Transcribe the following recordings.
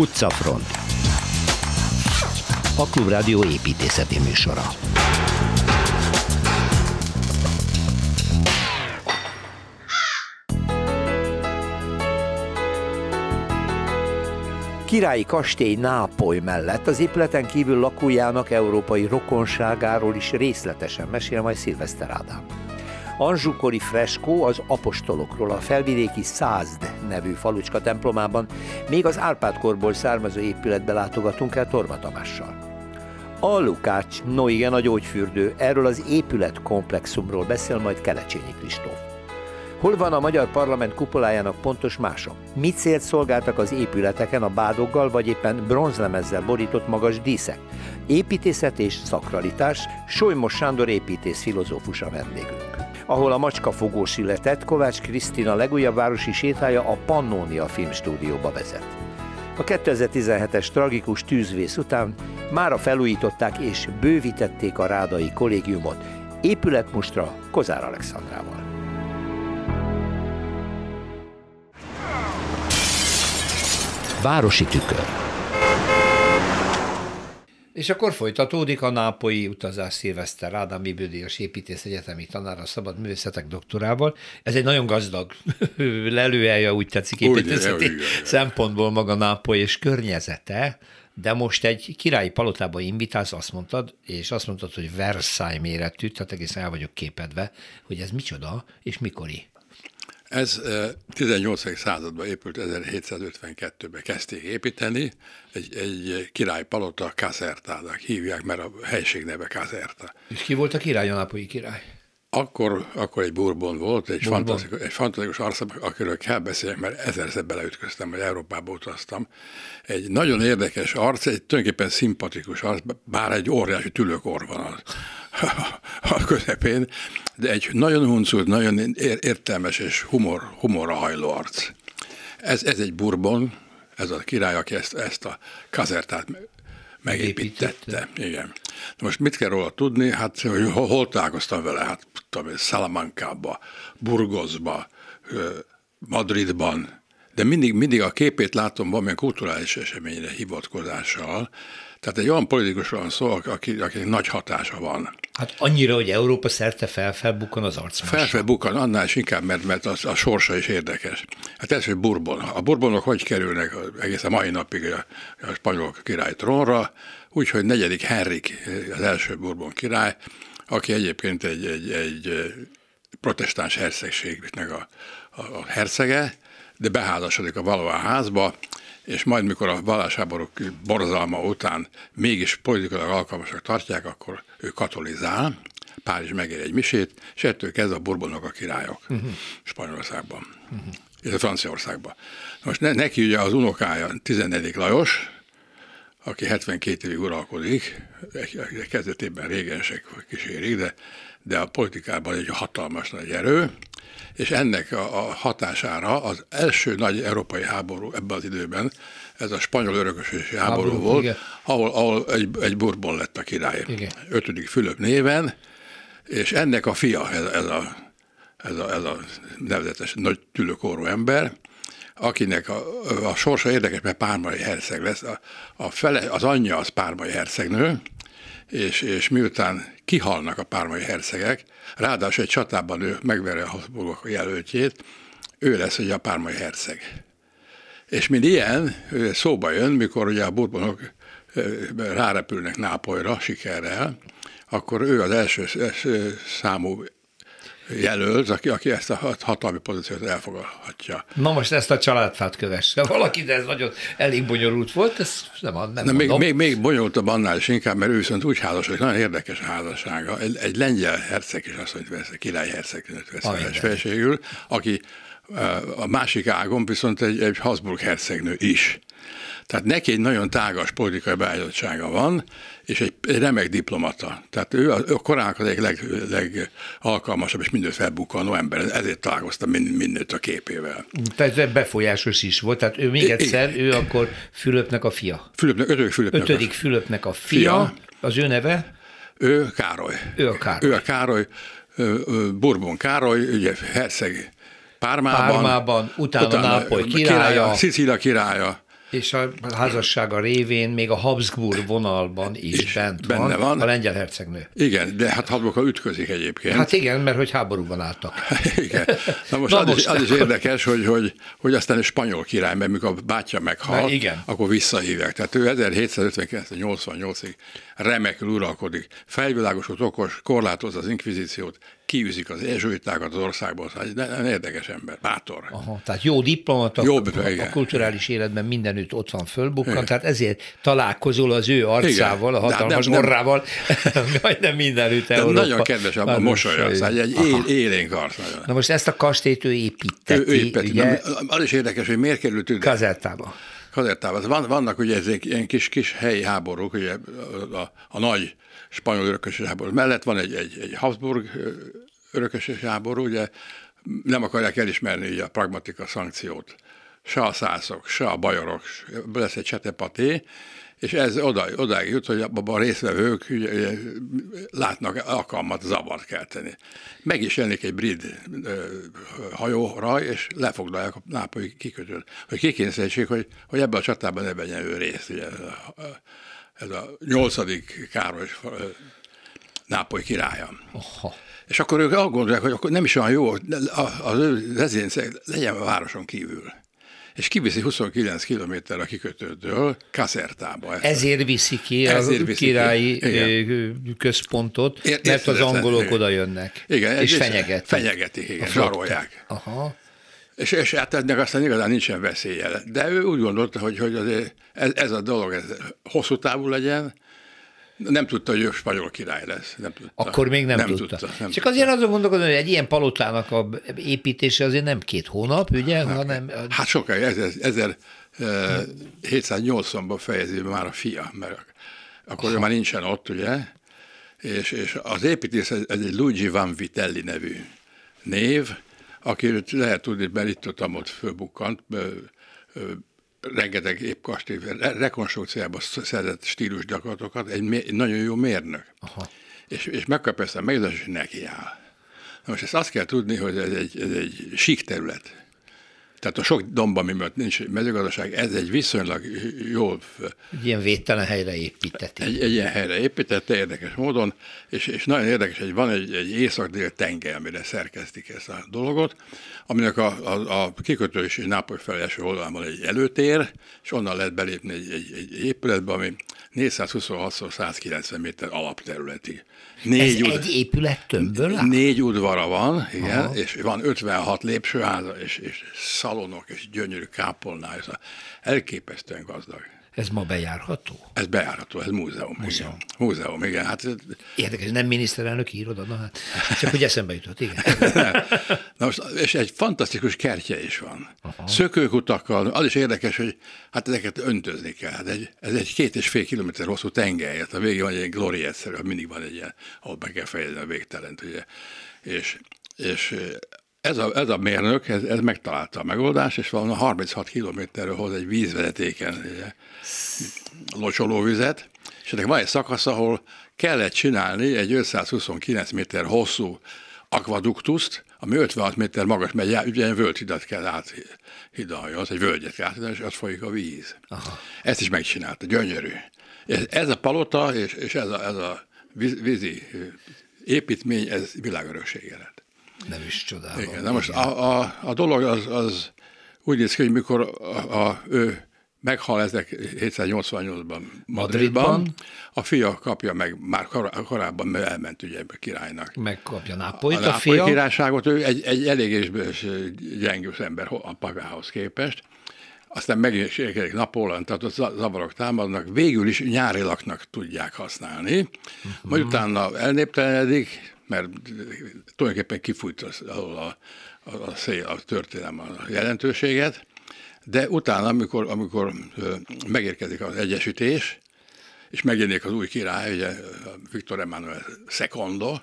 Utcafront A Klubrádió építészeti műsora Királyi kastély Nápoly mellett az épületen kívül lakójának európai rokonságáról is részletesen mesél majd Szilveszter Ádám. Anzsukori freskó az apostolokról a felvidéki Százd nevű falucska templomában, még az Árpád-korból származó épületbe látogatunk el Torma Tamással. A Lukács, no igen, a gyógyfürdő, erről az épület komplexumról beszél majd Kelecsényi Kristóf. Hol van a magyar parlament kupolájának pontos mása? Mit célt szolgáltak az épületeken a bádoggal vagy éppen bronzlemezzel borított magas díszek? Építészet és szakralitás, Solymos Sándor építész filozófus a vendégünk ahol a macskafogó született, Kovács Krisztina legújabb városi sétája a Pannonia Filmstúdióba vezet. A 2017-es tragikus tűzvész után mára felújították és bővítették a rádai kollégiumot, épületmustra Kozár Alexandrával. Városi tükör és akkor folytatódik a nápolyi utazás Szilveszter Ádám Bibődíjas építész egyetemi tanára szabad művészetek doktorával. Ez egy nagyon gazdag lelőelje, úgy tetszik építészeti szempontból maga Nápoly és környezete, de most egy királyi palotába invitálsz, azt mondtad, és azt mondtad, hogy Versailles méretű, tehát egészen el vagyok képedve, hogy ez micsoda és mikori. Ez 18. században épült, 1752-ben kezdték építeni, egy, egy király palota, Casertának hívják, mert a helység neve Caserta. És ki volt a király, a nápolyi király? Akkor, akkor egy Bourbon volt, egy, Bourbon. Fantasztikus, egy fantasztikus arca, akiről kell beszélni, mert ezerszer beleütköztem, hogy Európába utaztam. Egy nagyon érdekes arc, egy tulajdonképpen szimpatikus arc, bár egy óriási tülőkor van az a közepén, de egy nagyon huncult, nagyon értelmes és humor, humorra hajló arc. Ez, ez egy Bourbon, ez a király, aki ezt, ezt a kazertát megépítette. Igen. Na most mit kell róla tudni? Hát, hogy hol, hol találkoztam vele? Hát, tudom, Salamankába, Burgosba, Madridban, de mindig, mindig a képét látom valamilyen kulturális eseményre hivatkozással, tehát egy olyan politikusról van szó, aki, akinek nagy hatása van. Hát annyira, hogy Európa szerte felfelbukkan az arcmása. Felfelbukkan, annál is inkább, mert, mert a, a sorsa is érdekes. Hát ez, hogy Bourbon. A Bourbonok hogy kerülnek egészen mai napig a, a spanyol király trónra, úgyhogy negyedik Henrik, az első Bourbon király, aki egyébként egy, egy, egy protestáns hercegségnek a, a, a hercege, de beházasodik a Valois házba, és majd mikor a vallásháborúk borzalma után mégis politikailag alkalmasak tartják, akkor ő katolizál, Párizs megér egy misét, és ettől kezdve a Bourbonok a királyok uh-huh. Spanyolországban, uh-huh. illetve Franciaországban. Most ne, neki ugye az unokája 14. Lajos, aki 72 évig uralkodik, kezdetében régensek kísérik, de, de a politikában egy hatalmas nagy erő, és ennek a, a hatására az első nagy európai háború ebben az időben, ez a spanyol örökösési háború, háború volt, igen. ahol, ahol egy, egy Bourbon lett a király. Igen. Ötödik Fülöp néven, és ennek a fia, ez, ez, a, ez, a, ez a nevezetes nagy tülőkorú ember, akinek a, a sorsa érdekes, mert pármai herceg lesz. A, a fele, az anyja az pármai hercegnő, és, és miután kihalnak a pármai hercegek, ráadásul egy csatában ő megveri a Habsburgok jelöltjét, ő lesz ugye a pármai herceg. És mint ilyen, szóba jön, mikor ugye a burbonok rárepülnek Nápolyra sikerrel, akkor ő az első számú jelölt, aki, aki ezt a hatalmi pozíciót elfogadhatja. Na most ezt a családfát kövesse. Valaki, de ez nagyon elég bonyolult volt, ez nem, nem Na, még, még, még bonyolultabb annál is inkább, mert ő viszont úgy házasodik, nagyon érdekes a házassága. Egy, egy lengyel herceg is azt mondja, vesz, király herceg vesz feleségül, aki a másik ágon viszont egy, egy Habsburg hercegnő is. Tehát neki egy nagyon tágas politikai beállítottsága van, és egy, egy remek diplomata. Tehát ő a, a korának az egyik leg, legalkalmasabb és mindent felbukkanó ember, ezért találkoztam mind, mindent a képével. Tehát befolyásos is volt, tehát ő még egyszer, ő akkor Fülöpnek a fia. Fülöpnek, ötödik Fülöpnek. Ötödik Fülöpnek a fia, fia. az ő neve? Ő Károly. Ő a Károly. Ő a Károly, Bourbon Károly, ugye herceg Pármában. Pármában, utána, utána Nápoly királya. királya Szicília királya És a házassága révén még a Habsburg vonalban is, bent benne van, van a lengyel hercegnő. Igen, de hát Habsburgokkal ütközik egyébként. Hát igen, mert hogy háborúban álltak. igen. Na most, Na az, most is, az is érdekes, hogy, hogy, hogy aztán a spanyol király, mert mikor a bátyja meghal, Na, igen. akkor visszahívják. Tehát ő 1759-88-ig remekül uralkodik, felvilágosult, okos, korlátozza az inkvizíciót, kiűzik az ezsőitákat az országból, szóval egy érdekes ember, bátor. Aha, tehát jó diplomata, jó, a, igen. a kulturális életben mindenütt ott van fölbukkan, tehát ezért találkozol az ő arcával, igen. a hatalmas nem, orrával, majdnem mindenütt de Európa. Nagyon kedves a, mosolya, szóval egy él, élénk arc nagyon. Na most ezt a kastélyt ő építeti, ő, ő építeti. ugye? Az is érdekes, hogy miért került ide. Kazettába. Kazettába. Van, vannak ugye ezek ilyen kis, kis helyi háborúk, ugye a, a, a nagy spanyol örökös háború mellett van egy, egy, egy Habsburg örökös háború, ugye nem akarják elismerni ugye a pragmatika szankciót. Se a szászok, se a bajorok, lesz egy csetepaté, és ez oda, odáig jut, hogy abban a részvevők ugye, ugye, látnak alkalmat zavart kelteni. Meg is jelenik egy brid ö, hajóra, és lefoglalják a nápolyi kikötőt, hogy kikényszerítsék, hogy, hogy ebben a csatában ne vegyen ő részt. Ugye, ez a nyolcadik Károly nápoly királya. Aha. És akkor ők azt gondolják, hogy akkor nem is olyan jó, az ő rezidencia legyen a városon kívül és kiviszi 29 kilométer a kikötőtől Kaszertába. Ezt. Ezért viszi ki Ezért a királyi ki. központot, é, mert az angolok igen. oda jönnek, igen, és fenyegetik. Fenyegetik, igen, zsarolják. Aha. És, és hát ennek aztán igazán nincsen veszélye. De ő úgy gondolta, hogy, hogy azért ez, ez a dolog ez hosszú távú legyen, nem tudta, hogy ő spanyol király lesz. Nem tudta. Akkor még nem, nem tudta. tudta. Nem Csak azért azon gondolkodom, hogy egy ilyen palotának a építése azért nem két hónap, ugye? Hát, hanem... hát sokáig, 1780-ban fejezi már a fia, mert akkor ő már nincsen ott, ugye? És, és az építész ez egy Luigi Van Vitelli nevű név, aki lehet tudni, mert itt ott, ott fölbukkant, rengeteg épp kastély, rekonstrukciába szerzett stílus gyakorlatokat, egy, egy nagyon jó mérnök. Aha. És, és megkapja ezt a megbízást, hogy neki áll. Na most ezt azt kell tudni, hogy ez egy, ez egy sík terület. Tehát a sok domba, ami miatt nincs mezőgazdaság, ez egy viszonylag jól... Egy ilyen védtelen helyre épített. Egy, egy ilyen helyre építette érdekes módon, és, és nagyon érdekes, hogy van egy, egy észak-dél tenger, amire szerkeztik ezt a dolgot, aminek a, a, a kikötő és Nápoly felé első oldalán van egy előtér, és onnan lehet belépni egy, egy, egy épületbe, ami 426-190 méter alapterületi. Négy Ez ud- egy épület tömbből áll? Négy udvara van, igen, Aha. és van 56 lépcsőháza, és, és szalonok, és gyönyörű kápolná, elképesztően gazdag. Ez ma bejárható? Ez bejárható, ez múzeum. Múzeum. Igen. Múzeum, igen. Hát, Érdekes, nem miniszterelnök iroda, na hát csak hogy eszembe jutott, igen. na most, és egy fantasztikus kertje is van. Aha. Szökőkutakkal, az is érdekes, hogy hát ezeket öntözni kell. Hát egy, ez egy két és fél kilométer hosszú tenger, hát a végén van egy glorietszerű, mindig van egy ilyen, ahol be kell fejezni a végtelent, ugye. És, és ez a, ez a mérnök, ez, ez megtalálta a megoldást, és valami 36 kilométerről hoz egy vízvezetéken ugye, locsolóvizet, és ennek van egy szakasz, ahol kellett csinálni egy 529 méter hosszú akvaduktuszt, ami 56 méter magas, mert ugye völgyhidat kell áthidalni, az egy völgyet kell áthidalni, és az folyik a víz. Aha. Ezt is megcsinálta, gyönyörű. Ez a palota és, és ez a, ez a vízi építmény, ez világöröksége lett. Nem is csodálom. Igen, na most a, a, a dolog az, az úgy néz ki, hogy mikor a, a, ő meghal ezek 788-ban Madridban, Madridban, a fia kapja meg, már kor, korábban elment ugye a királynak. Megkapja Nápolyt a, a, a fia? királyságot, ő egy, egy elég gyengűs ember a pagához képest, aztán megint érkezik Napóleon, tehát ott zavarok támadnak, végül is nyárilaknak tudják használni, uh-huh. majd utána elnéptelenedik, mert tulajdonképpen kifújt az, a, a, a szél, a történelem a jelentőséget, de utána, amikor, amikor megérkezik az egyesítés, és megjelenik az új király, ugye Viktor Emmanuel II,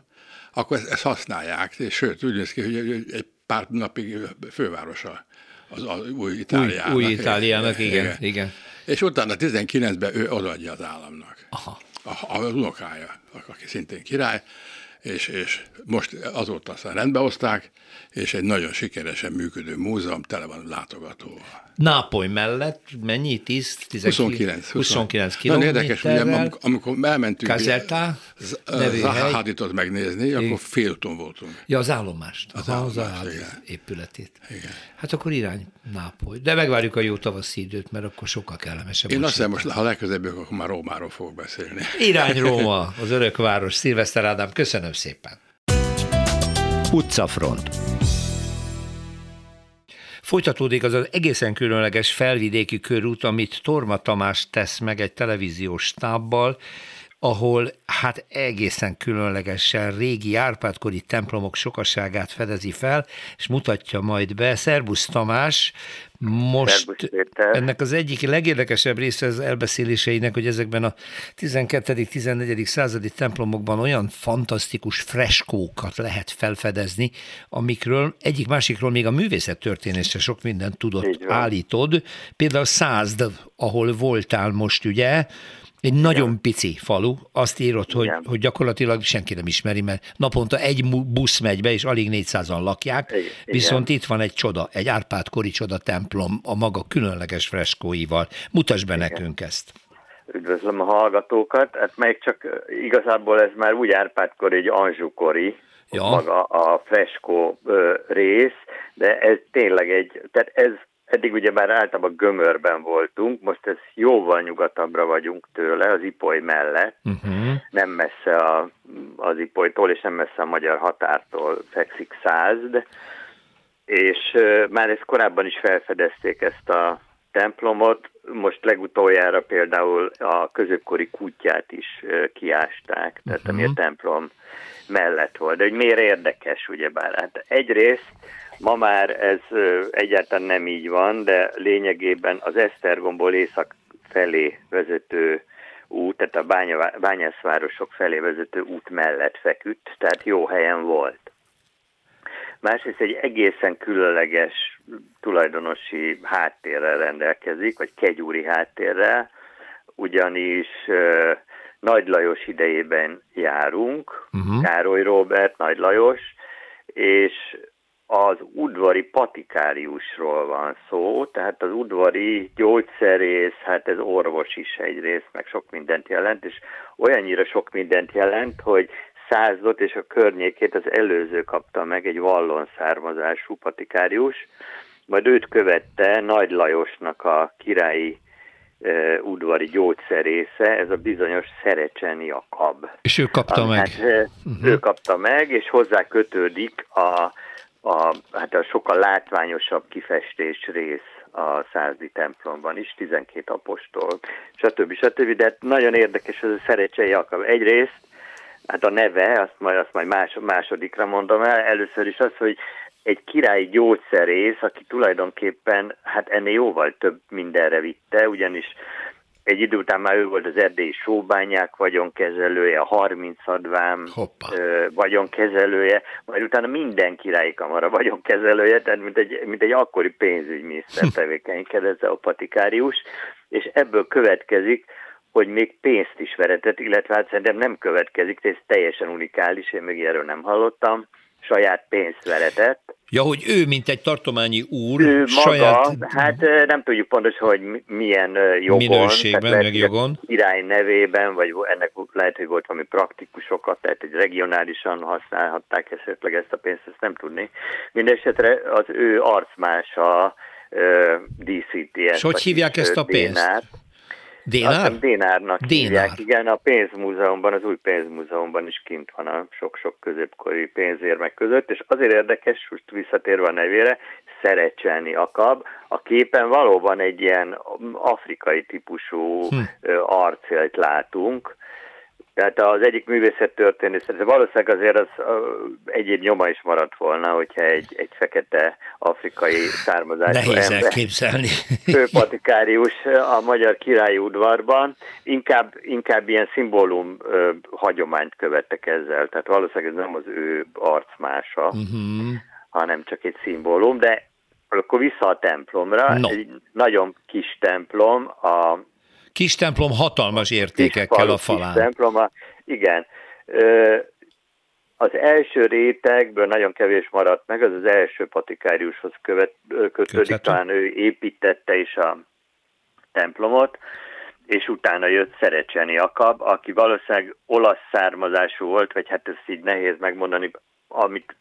akkor ezt, ezt használják, és sőt, úgy néz ki, hogy egy pár napig fővárosa az, az új Itáliának. Új, új Itáliának, igen, igen. igen. És utána 19-ben ő odaadja az államnak. Aha. A, a unokája, aki szintén király, és, és most azóta aztán rendbe hozták, és egy nagyon sikeresen működő múzeum, tele van látogatóval. Nápoly mellett mennyi? 10, 10 29, 29 kilométerrel. Nagyon érdekes, hogy amikor, amikor elmentünk Kazerta Zaha Haditot megnézni, igen. akkor fél úton voltunk. Ja, az állomást. Az, az állomást, igen. épületét. Igen. Hát akkor irány Nápoly. De megvárjuk a jó tavaszi időt, mert akkor sokkal kellemesebb. Én azt hiszem, most ha legközelebb, akkor már Rómáról fogok beszélni. Irány Róma, az örök város. Szilveszter Ádám, köszönöm szépen. Utcafront. Folytatódik az az egészen különleges felvidéki körút, amit Torma Tamás tesz meg egy televíziós stábbal, ahol hát egészen különlegesen régi Árpádkori templomok sokaságát fedezi fel, és mutatja majd be. Szerbusz Tamás, most ennek az egyik legérdekesebb része az elbeszéléseinek, hogy ezekben a 12.-14. századi templomokban olyan fantasztikus freskókat lehet felfedezni, amikről egyik másikról még a művészet történése sok mindent tudott állítod. Például Százd, ahol voltál most, ugye, egy Igen. nagyon pici falu, azt írott, hogy, hogy gyakorlatilag senki nem ismeri, mert naponta egy busz megy be, és alig 400-an lakják, Igen. viszont itt van egy csoda, egy Árpád-kori csoda templom a maga különleges freskóival. Mutasd be Igen. nekünk ezt. Üdvözlöm a hallgatókat, hát még csak igazából ez már úgy Árpád-kori, egy Anzsukori, ja. maga a freskó rész, de ez tényleg egy, tehát ez Eddig ugye már általában Gömörben voltunk, most ez jóval nyugatabbra vagyunk tőle, az Ipoly mellett, uh-huh. nem messze a, az Ipolytól, és nem messze a magyar határtól fekszik Százd, és uh, már ezt korábban is felfedezték ezt a templomot, most legutoljára például a középkori kutyát is uh, kiásták, tehát uh-huh. ami a templom mellett volt. De hogy miért érdekes, ugyebár? Hát egyrészt Ma már ez egyáltalán nem így van, de lényegében az Esztergomból észak felé vezető út, tehát a bánya, bányászvárosok felé vezető út mellett feküdt, tehát jó helyen volt. Másrészt egy egészen különleges tulajdonosi háttérrel rendelkezik, vagy kegyúri háttérrel, ugyanis uh, Nagy Lajos idejében járunk, uh-huh. Károly Robert, Nagy Lajos, és az udvari patikáriusról van szó, tehát az udvari gyógyszerész, hát ez orvos is egyrészt, meg sok mindent jelent, és olyannyira sok mindent jelent, hogy százot és a környékét az előző kapta meg egy vallon származású patikárius, majd őt követte Nagy Lajosnak a királyi e, udvari gyógyszerésze, ez a bizonyos Szerecsen Jakab. És ő kapta meg. Hát, uh-huh. Ő kapta meg, és hozzá kötődik a a, hát a sokkal látványosabb kifestés rész a százdi templomban is, 12 apostol, stb. stb. De hát nagyon érdekes ez a Szerecsei Jakab. Egyrészt, hát a neve, azt majd, azt majd más, másodikra mondom el, először is az, hogy egy királyi gyógyszerész, aki tulajdonképpen hát ennél jóval több mindenre vitte, ugyanis egy idő után már ő volt az erdélyi sóbányák vagyonkezelője, a 30 advám ö, vagyonkezelője, majd utána minden királyi kamara vagyonkezelője, tehát mint egy, mint egy akkori pénzügyminiszter tevékenykedett a patikárius, és ebből következik, hogy még pénzt is veretett, illetve hát szerintem nem következik, ez teljesen unikális, én még erről nem hallottam, saját pénzt veretett. Ja, hogy ő, mint egy tartományi úr, ő maga, saját... hát nem tudjuk pontosan, hogy milyen jogon. Minőségben, meg jogon. Irány nevében, vagy ennek lehet, hogy volt valami praktikusokat, tehát egy regionálisan használhatták esetleg ezt a pénzt, ezt nem tudni. Mindenesetre az ő arcmása díszíti És hogy hívják ezt a pénzt? Dénát. Dénár? Azt Dénárnak Dénár. hívják, igen, a pénzmúzeumban, az új pénzmúzeumban is kint van a sok-sok középkori pénzérmek között, és azért érdekes, most visszatérve a nevére, Szerecselni Akab, a képen valóban egy ilyen afrikai típusú hm. arcélt látunk, tehát az egyik művészettörténész, valószínűleg azért az egyéb nyoma is maradt volna, hogyha egy, egy fekete afrikai származású Nehéz ember, elképzelni. főpatikárius a magyar királyi udvarban, inkább, inkább ilyen szimbólum ö, hagyományt követtek ezzel, tehát valószínűleg ez nem az ő arcmása, uh-huh. hanem csak egy szimbólum, de akkor vissza a templomra, no. egy nagyon kis templom, a Kis templom hatalmas értékekkel a falán. Kis templom, igen. Az első rétegből nagyon kevés maradt meg, az az első patikáriushoz követ, kötődik, talán ő építette is a templomot, és utána jött Szerecseni Jakab, aki valószínűleg olasz származású volt, vagy hát ezt így nehéz megmondani, amit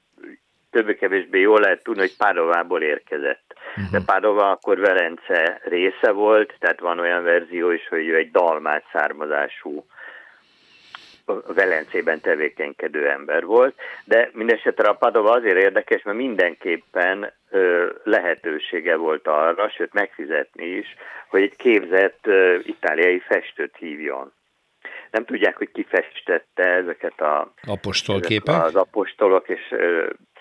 többé-kevésbé jól lehet tudni, hogy Pádovából érkezett. Uh-huh. De Pádova akkor Velence része volt, tehát van olyan verzió is, hogy ő egy dalmát származású Velencében tevékenykedő ember volt, de mindesetre a Padova azért érdekes, mert mindenképpen ö, lehetősége volt arra, sőt megfizetni is, hogy egy képzett ö, itáliai festőt hívjon. Nem tudják, hogy ki festette ezeket a apostolképek, az apostolok, és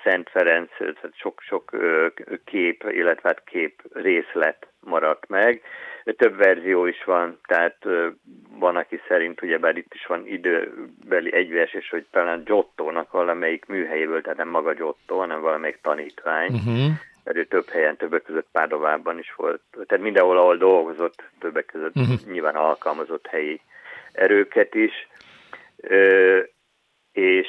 Szent Ferenc, sok-sok kép, illetve hát kép részlet maradt meg. Több verzió is van, tehát van, aki szerint, ugyebár itt is van időbeli egyversés, hogy talán Giottónak valamelyik műhelyéből, tehát nem maga Giotto, hanem valamelyik tanítvány, uh-huh. mert ő több helyen, többek között Pádovában is volt. Tehát mindenhol, ahol dolgozott, többek között uh-huh. nyilván alkalmazott helyi erőket is. És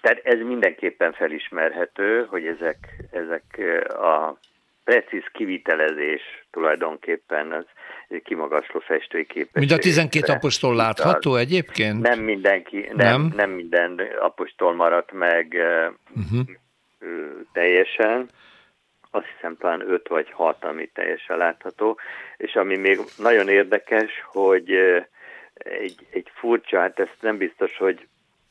tehát ez mindenképpen felismerhető, hogy ezek, ezek a precíz kivitelezés tulajdonképpen az egy kimagasló festői képesség. Mind a 12 apostol látható egyébként? Nem mindenki, nem, nem? nem minden apostol maradt meg uh-huh. teljesen. Azt hiszem talán 5 vagy 6, ami teljesen látható. És ami még nagyon érdekes, hogy egy, egy furcsa, hát ezt nem biztos, hogy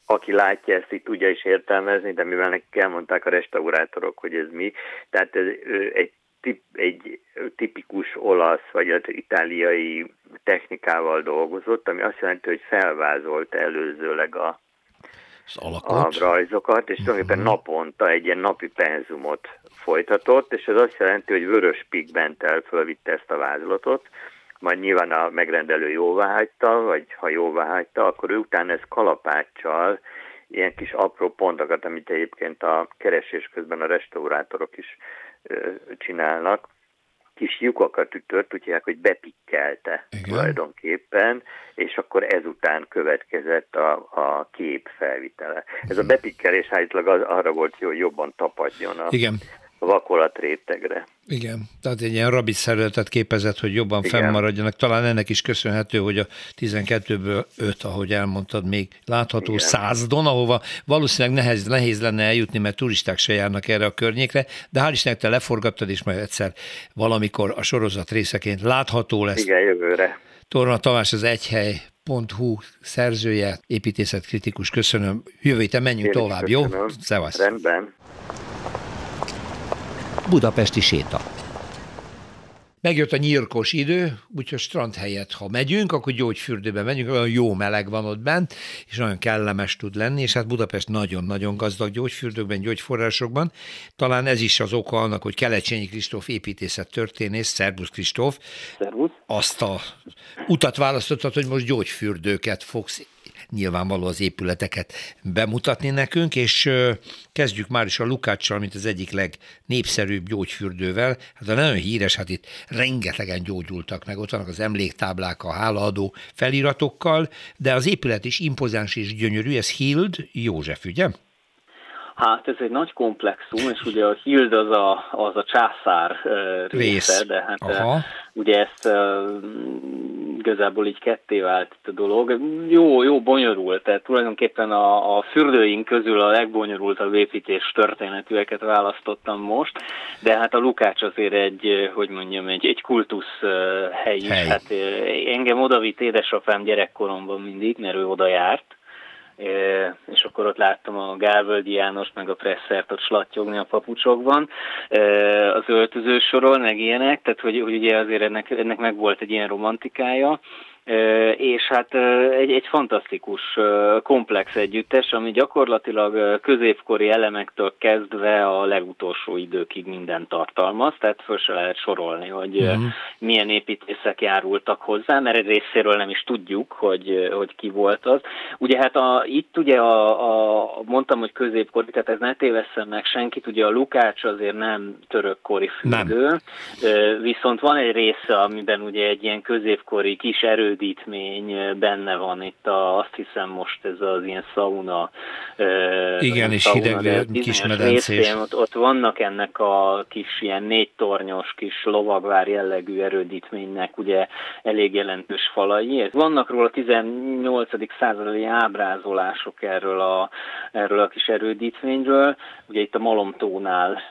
aki látja ezt, így tudja is értelmezni, de mivel nekik elmondták a restaurátorok, hogy ez mi, tehát ez egy, tip, egy tipikus olasz vagy itáliai technikával dolgozott, ami azt jelenti, hogy felvázolta előzőleg a, a rajzokat, és tulajdonképpen uh-huh. naponta egy ilyen napi penzumot folytatott, és ez azt jelenti, hogy vörös pigmenttel fölvitte ezt a vázlatot, majd nyilván a megrendelő jóvá hagyta, vagy ha jóvá hagyta, akkor ő utána ez kalapáccsal, ilyen kis apró pontokat, amit egyébként a keresés közben a restaurátorok is ö, csinálnak, kis lyukakat ütött, úgyhogy hogy bepikkelte Igen. tulajdonképpen, és akkor ezután következett a, a kép felvitele. Ez a bepikkelés állítólag arra volt jó, hogy jobban tapadjon a, Igen vakolat rétegre. Igen, tehát egy ilyen rabit szervezetet képezett, hogy jobban Igen. fennmaradjanak. Talán ennek is köszönhető, hogy a 12-ből 5, ahogy elmondtad, még látható Igen. százdon, ahova valószínűleg nehéz, nehéz lenne eljutni, mert turisták se járnak erre a környékre, de hál' Istennek te leforgattad, és majd egyszer valamikor a sorozat részeként látható lesz. Igen, jövőre. Torna Tamás az egyhely Hu szerzője, építészetkritikus, köszönöm. Jövő héten menjünk Én tovább, jó? Szevasz. Rendben. Budapesti séta. Megjött a nyírkos idő, úgyhogy strand helyett, ha megyünk, akkor gyógyfürdőbe megyünk, olyan jó meleg van ott bent, és nagyon kellemes tud lenni, és hát Budapest nagyon-nagyon gazdag gyógyfürdőkben, gyógyforrásokban. Talán ez is az oka annak, hogy Kelecsényi Kristóf építészet történész, Szerbusz Kristóf, Szervusz. azt a utat választottad, hogy most gyógyfürdőket fogsz nyilvánvaló az épületeket bemutatni nekünk, és kezdjük már is a Lukáccsal, mint az egyik legnépszerűbb gyógyfürdővel. Hát a nagyon híres, hát itt rengetegen gyógyultak meg, ott vannak az emléktáblák a hálaadó feliratokkal, de az épület is impozáns és gyönyörű, ez Hild József, ugye? Hát ez egy nagy komplexum, és ugye a Hild az a, az a császár része, Rész. de hát Aha. ugye ezt igazából így ketté vált itt a dolog. Jó, jó bonyolult, tehát tulajdonképpen a, a fürdőink közül a legbonyolultabb építés történetűeket választottam most, de hát a Lukács azért egy, hogy mondjam, egy, egy kultusz hely is. Hely. Hát engem odavitt édesapám gyerekkoromban mindig, mert ő oda járt, és akkor ott láttam a Gálvölgyi Jánost, meg a Presszert ott slattyogni a papucsokban az öltöző soron, meg ilyenek, tehát hogy, hogy ugye azért ennek, ennek meg volt egy ilyen romantikája, és hát egy, egy fantasztikus komplex együttes, ami gyakorlatilag középkori elemektől kezdve a legutolsó időkig minden tartalmaz, tehát föl se lehet sorolni, hogy uh-huh. milyen építészek járultak hozzá, mert egy részéről nem is tudjuk, hogy, hogy ki volt az. Ugye hát a, itt ugye a, a, mondtam, hogy középkori, tehát ez ne tévesszem meg senkit, ugye a Lukács azért nem törökkori nem. viszont van egy része, amiben ugye egy ilyen középkori kis erőd erődítmény benne van itt, a, azt hiszem most ez az ilyen szauna. Igen, és hideg kis medencés. Ott, ott vannak ennek a kis ilyen négy tornyos kis lovagvár jellegű erődítménynek ugye elég jelentős falai. Vannak róla 18. századi ábrázolások erről a, erről a kis erődítményről. Ugye itt a Malomtónál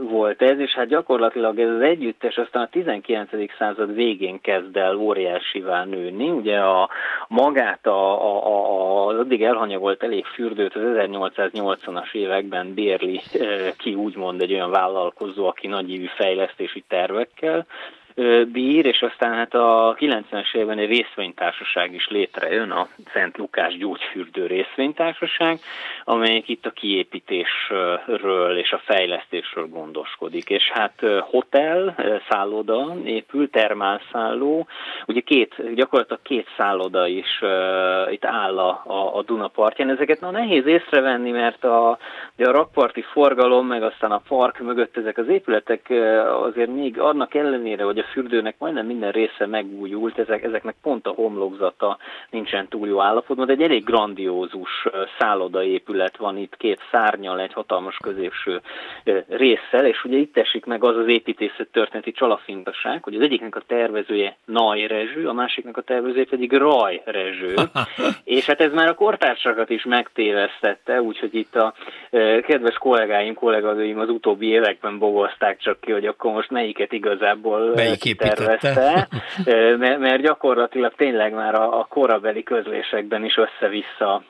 volt ez, és hát gyakorlatilag ez az együttes aztán a 19. század végén kezd el óriásivá nőni. Ugye a magát a, a, a, az addig elhanyagolt elég fürdőt az 1880-as években bérli ki úgymond egy olyan vállalkozó, aki nagyívű fejlesztési tervekkel, bír, és aztán hát a 90-es évben egy részvénytársaság is létrejön, a Szent Lukás Gyógyfürdő részvénytársaság, amelyik itt a kiépítésről és a fejlesztésről gondoskodik. És hát hotel, szálloda épül, termálszálló, ugye két, gyakorlatilag két szálloda is uh, itt áll a, a, a Duna partján. Ezeket na nehéz észrevenni, mert a, a rakparti forgalom, meg aztán a park mögött ezek az épületek azért még annak ellenére, hogy a fürdőnek majdnem minden része megújult, ezek, ezeknek pont a homlokzata nincsen túl jó állapotban, de egy elég grandiózus szállodaépület van itt, két szárnyal, egy hatalmas középső résszel, és ugye itt esik meg az az építészet történeti csalafintaság, hogy az egyiknek a tervezője Naj Rezső, a másiknak a tervezője pedig Raj Rezső, és hát ez már a kortársakat is megtévesztette, úgyhogy itt a kedves kollégáim, kollégadőim az utóbbi években bogozták csak ki, hogy akkor most melyiket igazából Melyik tervezte, mert gyakorlatilag tényleg már a, a korabeli közlésekben is össze-vissza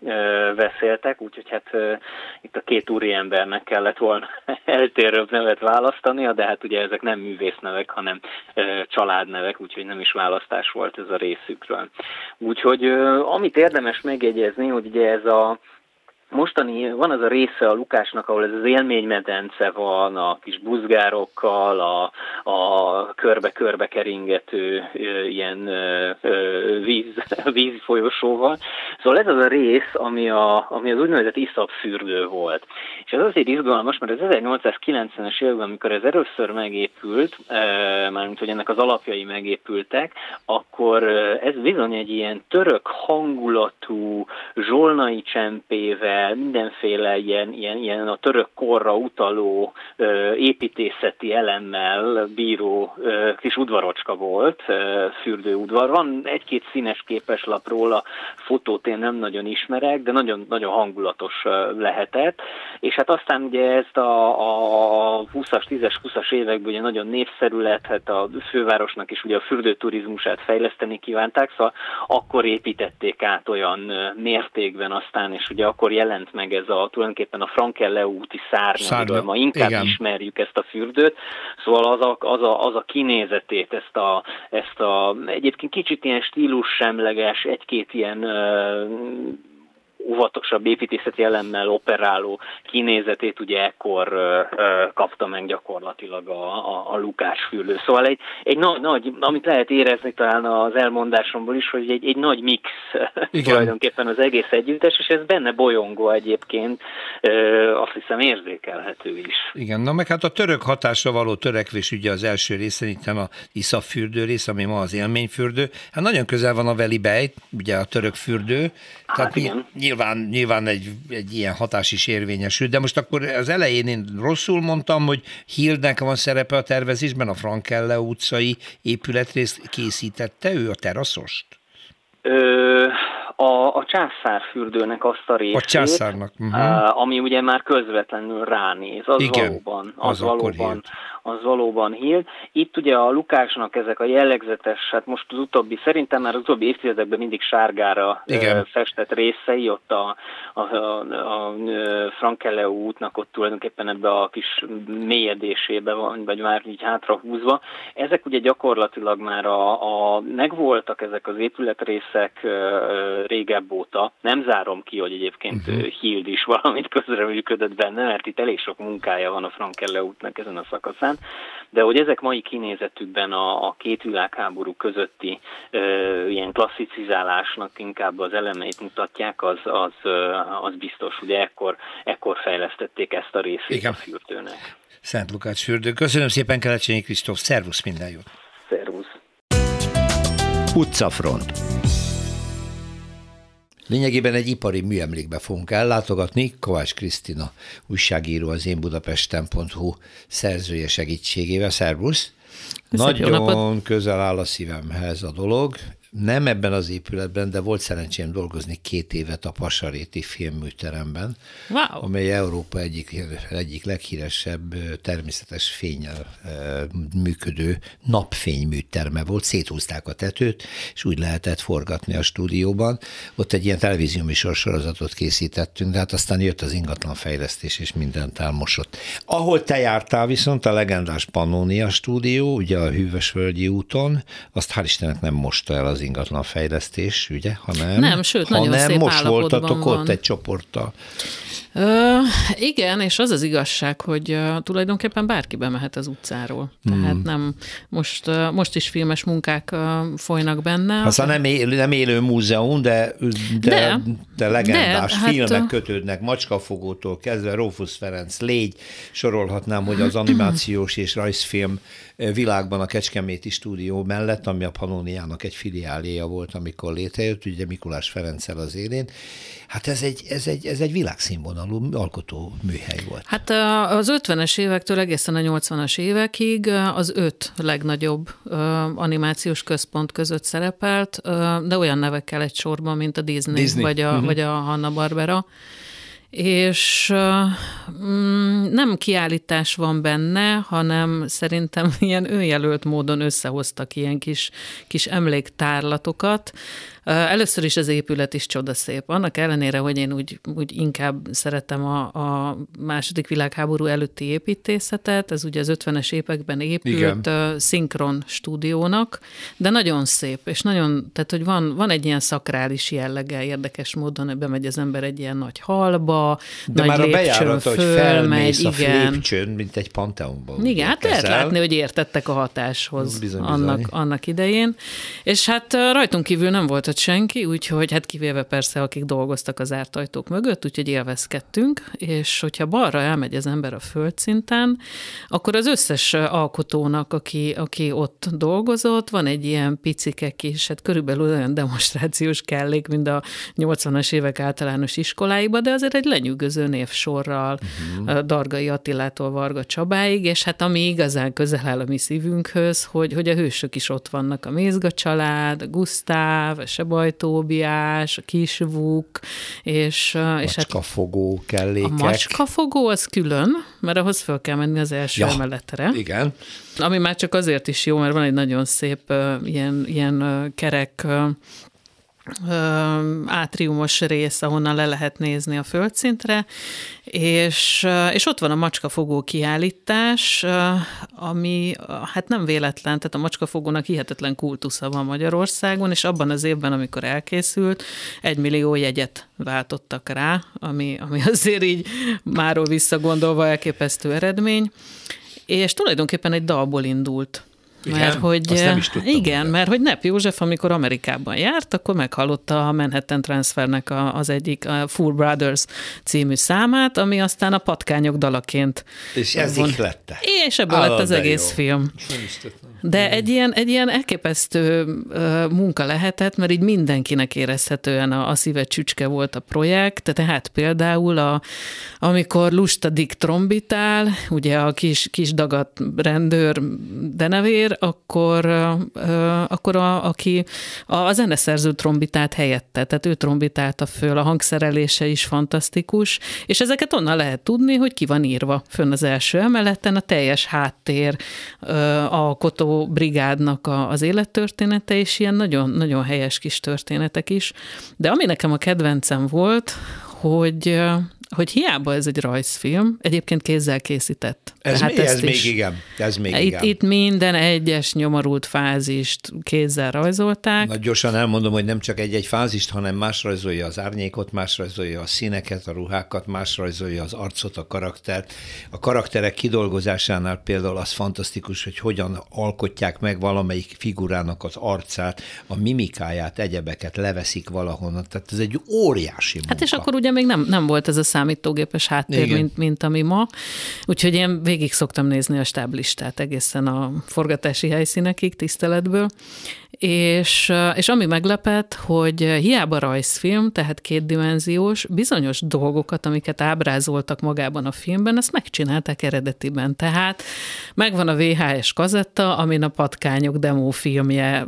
beszéltek, úgyhogy hát itt a két úriembernek kellett volna eltérőbb nevet választania, de hát ugye ezek nem művésznevek, hanem családnevek, úgyhogy nem is választás volt ez a részükről. Úgyhogy amit érdemes megjegyezni, hogy ugye ez a mostani, van az a része a Lukásnak, ahol ez az élménymedence van, a kis buzgárokkal, a, a körbe-körbe keringető ilyen víz, vízfolyosóval. Szóval ez az a rész, ami, a, ami az úgynevezett iszap fürdő volt. És ez azért izgalmas, mert az 1890-es években, amikor ez először megépült, mármint hogy ennek az alapjai megépültek, akkor ez bizony egy ilyen török hangulatú, zsolnai csempével, mindenféle ilyen, ilyen, ilyen a török korra utaló építészeti elemmel bíró kis udvarocska volt, fürdőudvar. Van egy-két színes képeslap róla, fotót én nem nagyon ismerek, de nagyon, nagyon hangulatos lehetett. És hát aztán ugye ezt a, a 20-as, 10-es, 20-as években ugye nagyon népszerű lett, hát a fővárosnak is ugye a fürdőturizmusát fejleszteni kívánták, szóval akkor építették át olyan mértékben aztán, és ugye akkor jelent jelent meg ez a tulajdonképpen a Frankelle úti szárny, Szárnya. ma inkább Igen. ismerjük ezt a fürdőt, szóval az a, az a, az a kinézetét, ezt a, ezt a egyébként kicsit ilyen stílussemleges, egy-két ilyen uh, óvatosabb építészeti elemmel operáló kinézetét ugye ekkor ö, ö, kapta meg gyakorlatilag a, a, a Lukás fürdő. Szóval egy, egy nagy, nagy, amit lehet érezni talán az elmondásomból is, hogy egy, egy nagy mix Igen. tulajdonképpen az egész együttes, és ez benne bolyongó egyébként, ö, azt hiszem érzékelhető is. Igen, na meg hát a török hatásra való törekvés ugye az első részen, itt a Isza fürdő rész, ami ma az élményfürdő, hát nagyon közel van a Veli Bejt, ugye a török fürdő, hát tehát igen nyilván, nyilván egy, egy ilyen hatás is érvényesül, de most akkor az elején én rosszul mondtam, hogy Hildnek van szerepe a tervezésben, a Frankelle utcai épületrészt készítette ő a teraszost? Ö, a, a császárfürdőnek azt a részét, a császárnak. Uh-huh. ami ugye már közvetlenül ránéz, az Igen, valóban, az, az valóban, az valóban hír. Itt ugye a Lukásnak ezek a jellegzetes, hát most az utóbbi, szerintem már az utóbbi évtizedekben mindig sárgára Igen. festett részei, ott a, a, a, a Frankele útnak ott tulajdonképpen ebbe a kis mélyedésébe van, vagy már így hátrahúzva. Ezek ugye gyakorlatilag már a, a megvoltak ezek az épületrészek régebb óta. Nem zárom ki, hogy egyébként uh-huh. Hild is valamit közreműködött benne, mert itt elég sok munkája van a Frankelle útnak ezen a szakaszán, de hogy ezek mai kinézetükben a, a két világháború közötti ö, ilyen klasszicizálásnak inkább az elemeit mutatják, az, az, az biztos, ugye ekkor, ekkor fejlesztették ezt a részét Igen. a fürdőnek. Szent Lukács fürdő. Köszönöm szépen Kelecsényi Kristóf, szervusz, minden jót! Szervusz! Utcafront. Lényegében egy ipari műemlékbe fogunk ellátogatni. Kovács Krisztina újságíró az én budapesten.hu szerzője segítségével. Szervusz! Nagyon közel áll a szívemhez a dolog nem ebben az épületben, de volt szerencsém dolgozni két évet a Pasaréti filmműteremben, wow. amely Európa egyik, egyik leghíresebb természetes fényel működő napfényműterme volt. Széthúzták a tetőt, és úgy lehetett forgatni a stúdióban. Ott egy ilyen televízióműsor sorozatot készítettünk, de hát aztán jött az ingatlan fejlesztés, és mindent elmosott. Ahol te jártál viszont, a legendás Pannonia stúdió, ugye a Hűvösvölgyi úton, azt hál' Istennek nem mosta el az ingatlan fejlesztés, ugye, hanem, nem, sőt, nagyon hanem szép most voltatok van. ott egy csoporttal. Ö, igen, és az az igazság, hogy uh, tulajdonképpen bárki bemehet az utcáról. Tehát hmm. nem, most, uh, most is filmes munkák uh, folynak benne. Aztán nem, él, nem élő múzeum, de, de, de, de legendás de, hát, filmek hát, kötődnek, Macskafogótól kezdve Rófusz Ferenc, Légy, sorolhatnám, hogy az animációs és rajzfilm világban a Kecskeméti stúdió mellett, ami a Panóniának egy filiáléja volt, amikor létrejött, ugye Mikulás Ferenccel az élén. Hát ez egy, ez egy, ez egy világszínvonalú alkotó műhely volt. Hát az 50-es évektől egészen a 80-as évekig az öt legnagyobb animációs központ között szerepelt, de olyan nevekkel egy sorban, mint a Disney, Disney. Vagy, a, uh-huh. vagy a Hanna-Barbera és mm, nem kiállítás van benne, hanem szerintem ilyen önjelölt módon összehoztak ilyen kis, kis emléktárlatokat, Először is az épület is csodaszép. Annak ellenére, hogy én úgy, úgy inkább szeretem a, a második világháború előtti építészetet, ez ugye az 50-es években épült Igen. szinkron stúdiónak, de nagyon szép, és nagyon, tehát hogy van, van egy ilyen szakrális jellege, érdekes módon bemegy az ember egy ilyen nagy halba, de nagy már a bejárata, hogy felmész igen. a lépcsőn, mint egy panteonban. Igen, hát lehet látni, hogy értettek a hatáshoz bizony, bizony. Annak, annak idején. És hát rajtunk kívül nem volt volt senki, úgyhogy hát kivéve persze, akik dolgoztak az zárt ajtók mögött, úgyhogy élvezkedtünk, és hogyha balra elmegy az ember a földszinten, akkor az összes alkotónak, aki, aki ott dolgozott, van egy ilyen picike kis, hát körülbelül olyan demonstrációs kellék, mint a 80-as évek általános iskoláiba, de azért egy lenyűgöző névsorral, uh-huh. Dargai Attilától Varga Csabáig, és hát ami igazán közel áll a mi szívünkhöz, hogy, hogy a hősök is ott vannak, a Mézga család, a Gusztáv, a Sebaj Tóbiás, a Kisvuk, és... és hát macskafogó kellékek. A macskafogó az külön, mert ahhoz fel kell menni az első ja, emeletre. Igen. Ami már csak azért is jó, mert van egy nagyon szép uh, ilyen, ilyen uh, kerek uh, átriumos rész, ahonnan le lehet nézni a földszintre, és, és ott van a macskafogó kiállítás, ami hát nem véletlen, tehát a macskafogónak hihetetlen kultusza van Magyarországon, és abban az évben, amikor elkészült, egy millió jegyet váltottak rá, ami, ami azért így máról visszagondolva elképesztő eredmény, és tulajdonképpen egy dalból indult igen? Mert hogy, Azt nem is tudtam, igen, mert hogy Nep József, amikor Amerikában járt, akkor meghallotta a Manhattan Transfernek a, az egyik a Four Brothers című számát, ami aztán a patkányok dalaként. És ez von... lett. És ebből lett az egész jó. film. De egy ilyen, egy ilyen elképesztő munka lehetett, mert így mindenkinek érezhetően a, a szíve csücske volt a projekt, tehát például a, amikor Lusta Dick trombitál, ugye a kis, kis dagat rendőr denevér, akkor, akkor a, aki a, a zeneszerző trombitát helyette, tehát ő trombitálta föl, a hangszerelése is fantasztikus, és ezeket onnan lehet tudni, hogy ki van írva fönn az első emeleten, a teljes háttér, alkotó brigádnak a, az élettörténete, és ilyen nagyon, nagyon helyes kis történetek is. De ami nekem a kedvencem volt, hogy hogy hiába ez egy rajzfilm, egyébként kézzel készített. Ez, Tehát mi, ez még igen. Ez még itt, igen. itt minden egyes nyomorult fázist kézzel rajzolták. Na, gyorsan elmondom, hogy nem csak egy-egy fázist, hanem más rajzolja az árnyékot, más rajzolja a színeket, a ruhákat, más rajzolja az arcot, a karaktert. A karakterek kidolgozásánál például az fantasztikus, hogy hogyan alkotják meg valamelyik figurának az arcát, a mimikáját, egyebeket leveszik valahonnan. Tehát ez egy óriási munka. Hát és akkor ugye még nem, nem volt ez a szám számítógépes háttér, mint, mint ami ma. Úgyhogy én végig szoktam nézni a stáblistát egészen a forgatási helyszínekig tiszteletből, és, és ami meglepett, hogy hiába rajzfilm, tehát kétdimenziós, bizonyos dolgokat, amiket ábrázoltak magában a filmben, ezt megcsinálták eredetiben. Tehát megvan a VHS kazetta, amin a patkányok demófilmje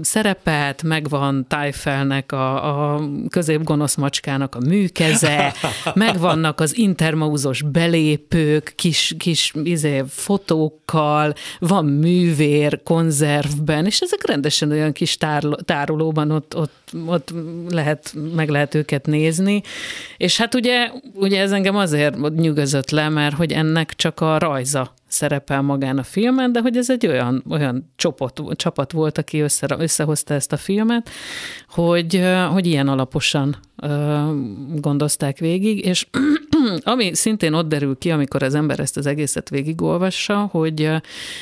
szerepelt, megvan Tájfelnek a, a középgonosz macskának a műkeze, megvannak az intermauzos belépők, kis, kis izé, fotókkal, van művér konzervben, és ezek rendesen olyan kis tárolóban ott, ott, ott lehet, meg lehet őket nézni. És hát ugye, ugye ez engem azért nyugodott le, mert hogy ennek csak a rajza szerepel magán a filmen, de hogy ez egy olyan, olyan csapat, csapat volt, aki össze, összehozta ezt a filmet, hogy, hogy ilyen alaposan gondozták végig, és ami szintén ott derül ki, amikor az ember ezt az egészet végigolvassa, hogy,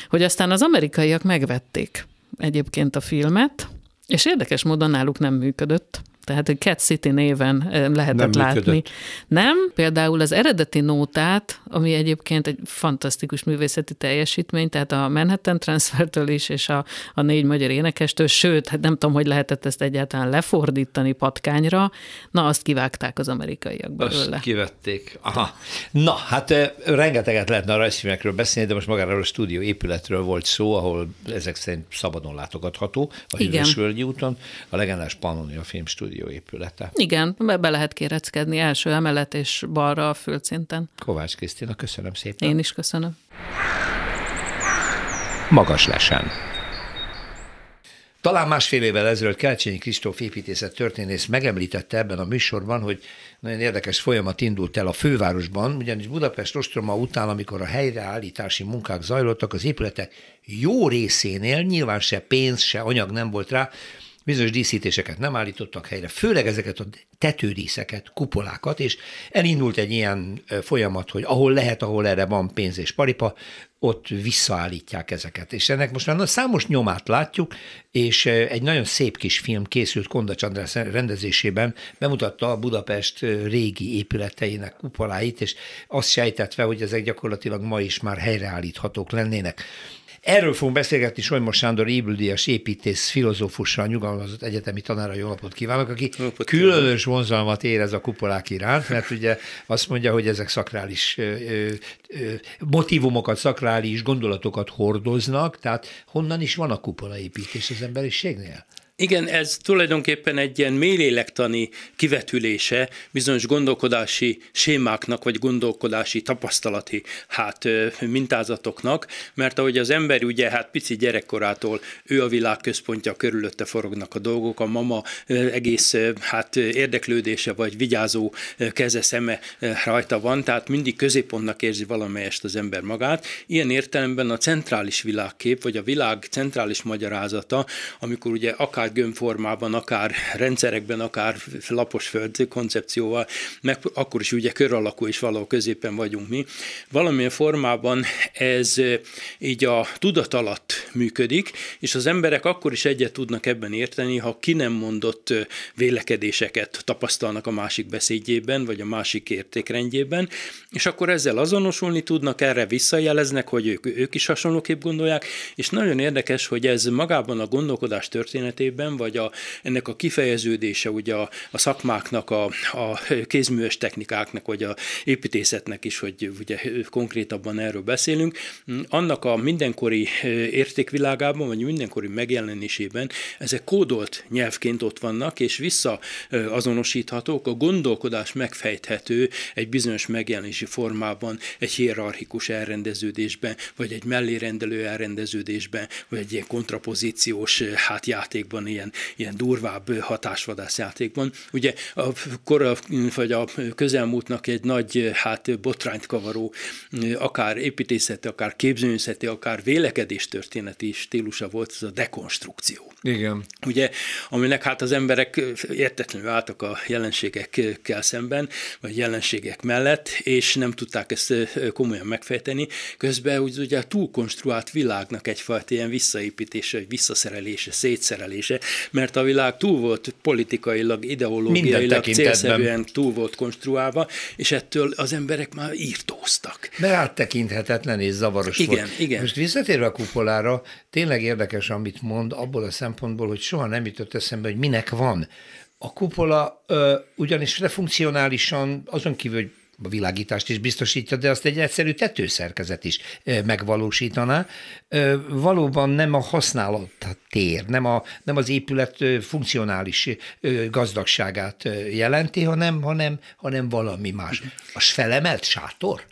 hogy aztán az amerikaiak megvették egyébként a filmet, és érdekes módon náluk nem működött. Tehát a Cat City néven lehetett nem látni. Működött. Nem, például az eredeti nótát, ami egyébként egy fantasztikus művészeti teljesítmény, tehát a Manhattan Transfertől is, és a, a négy magyar énekestől, sőt, hát nem tudom, hogy lehetett ezt egyáltalán lefordítani patkányra, na azt kivágták az amerikaiak belőle. Azt kivették. Aha. Na, hát rengeteget lehetne a rajzfilmekről beszélni, de most magáról a stúdió épületről volt szó, ahol ezek szerint szabadon látogatható, a Hűvösvölgyi úton, a legendás Pannonia Filmstúdió stúdió épülete. Igen, be, be lehet kéreckedni első emelet és balra a földszinten. Kovács Krisztina, köszönöm szépen. Én is köszönöm. Magas lesen. Talán másfél évvel ezelőtt Kelcsényi Kristóf építészet történész megemlítette ebben a műsorban, hogy nagyon érdekes folyamat indult el a fővárosban, ugyanis Budapest ostroma után, amikor a helyreállítási munkák zajlottak, az épületek jó részénél nyilván se pénz, se anyag nem volt rá, bizonyos díszítéseket nem állítottak helyre, főleg ezeket a tetődíszeket, kupolákat, és elindult egy ilyen folyamat, hogy ahol lehet, ahol erre van pénz és paripa, ott visszaállítják ezeket. És ennek most már számos nyomát látjuk, és egy nagyon szép kis film készült Kondacs András rendezésében, bemutatta a Budapest régi épületeinek kupoláit, és azt sejtetve, hogy ezek gyakorlatilag ma is már helyreállíthatók lennének. Erről fogunk beszélgetni Solymos Sándor Ébüldíjas építész filozófussal, nyugalmazott egyetemi tanára, jó napot kívánok, aki napot különös vonzalmat érez a kupolák iránt, mert ugye azt mondja, hogy ezek szakrális ö, ö, motivumokat, szakrális gondolatokat hordoznak, tehát honnan is van a kupolaépítés az emberiségnél? Igen, ez tulajdonképpen egy ilyen mélélektani kivetülése bizonyos gondolkodási sémáknak, vagy gondolkodási tapasztalati hát mintázatoknak, mert ahogy az ember ugye hát pici gyerekkorától ő a világ központja, körülötte forognak a dolgok, a mama egész hát érdeklődése vagy vigyázó keze szeme rajta van, tehát mindig középpontnak érzi valamelyest az ember magát. Ilyen értelemben a centrális világkép, vagy a világ centrális magyarázata, amikor ugye akár gömbformában, akár rendszerekben, akár lapos föld koncepcióval, meg akkor is ugye kör alakú és valahol középen vagyunk mi. Valamilyen formában ez így a tudat alatt működik, és az emberek akkor is egyet tudnak ebben érteni, ha ki nem mondott vélekedéseket tapasztalnak a másik beszédjében, vagy a másik értékrendjében, és akkor ezzel azonosulni tudnak, erre visszajeleznek, hogy ők, ők is hasonlóképp gondolják, és nagyon érdekes, hogy ez magában a gondolkodás történetében esetben, vagy a, ennek a kifejeződése ugye a, a szakmáknak, a, a kézműves technikáknak, vagy a építészetnek is, hogy ugye konkrétabban erről beszélünk, annak a mindenkori értékvilágában, vagy mindenkori megjelenésében ezek kódolt nyelvként ott vannak, és visszaazonosíthatók, a gondolkodás megfejthető egy bizonyos megjelenési formában, egy hierarchikus elrendeződésben, vagy egy mellérendelő elrendeződésben, vagy egy ilyen kontrapozíciós hát játékban ilyen, ilyen durvább hatásvadász játékban. Ugye a kora, vagy a közelmúltnak egy nagy hát botrányt kavaró, akár építészeti, akár képzőművészeti, akár vélekedéstörténeti stílusa volt, ez a dekonstrukció. Igen. Ugye, aminek hát az emberek értetlenül álltak a jelenségekkel szemben, vagy jelenségek mellett, és nem tudták ezt komolyan megfejteni. Közben úgy, ugye a túlkonstruált világnak egyfajta ilyen visszaépítése, visszaszerelése, szétszerelése, építése, mert a világ túl volt politikailag, ideológiailag célszerűen túl volt konstruálva, és ettől az emberek már írtóztak. Mert áttekinthetetlen és zavaros igen, volt. Igen. Most visszatérve a kupolára, tényleg érdekes, amit mond, abból a szempontból, hogy soha nem jutott eszembe, hogy minek van. A kupola ö, ugyanis funkcionálisan, azon kívül, hogy a világítást is biztosítja, de azt egy egyszerű tetőszerkezet is megvalósítaná. Valóban nem a használat tér, nem, a, nem az épület funkcionális gazdagságát jelenti, hanem, hanem, hanem valami más. Az felemelt sátor?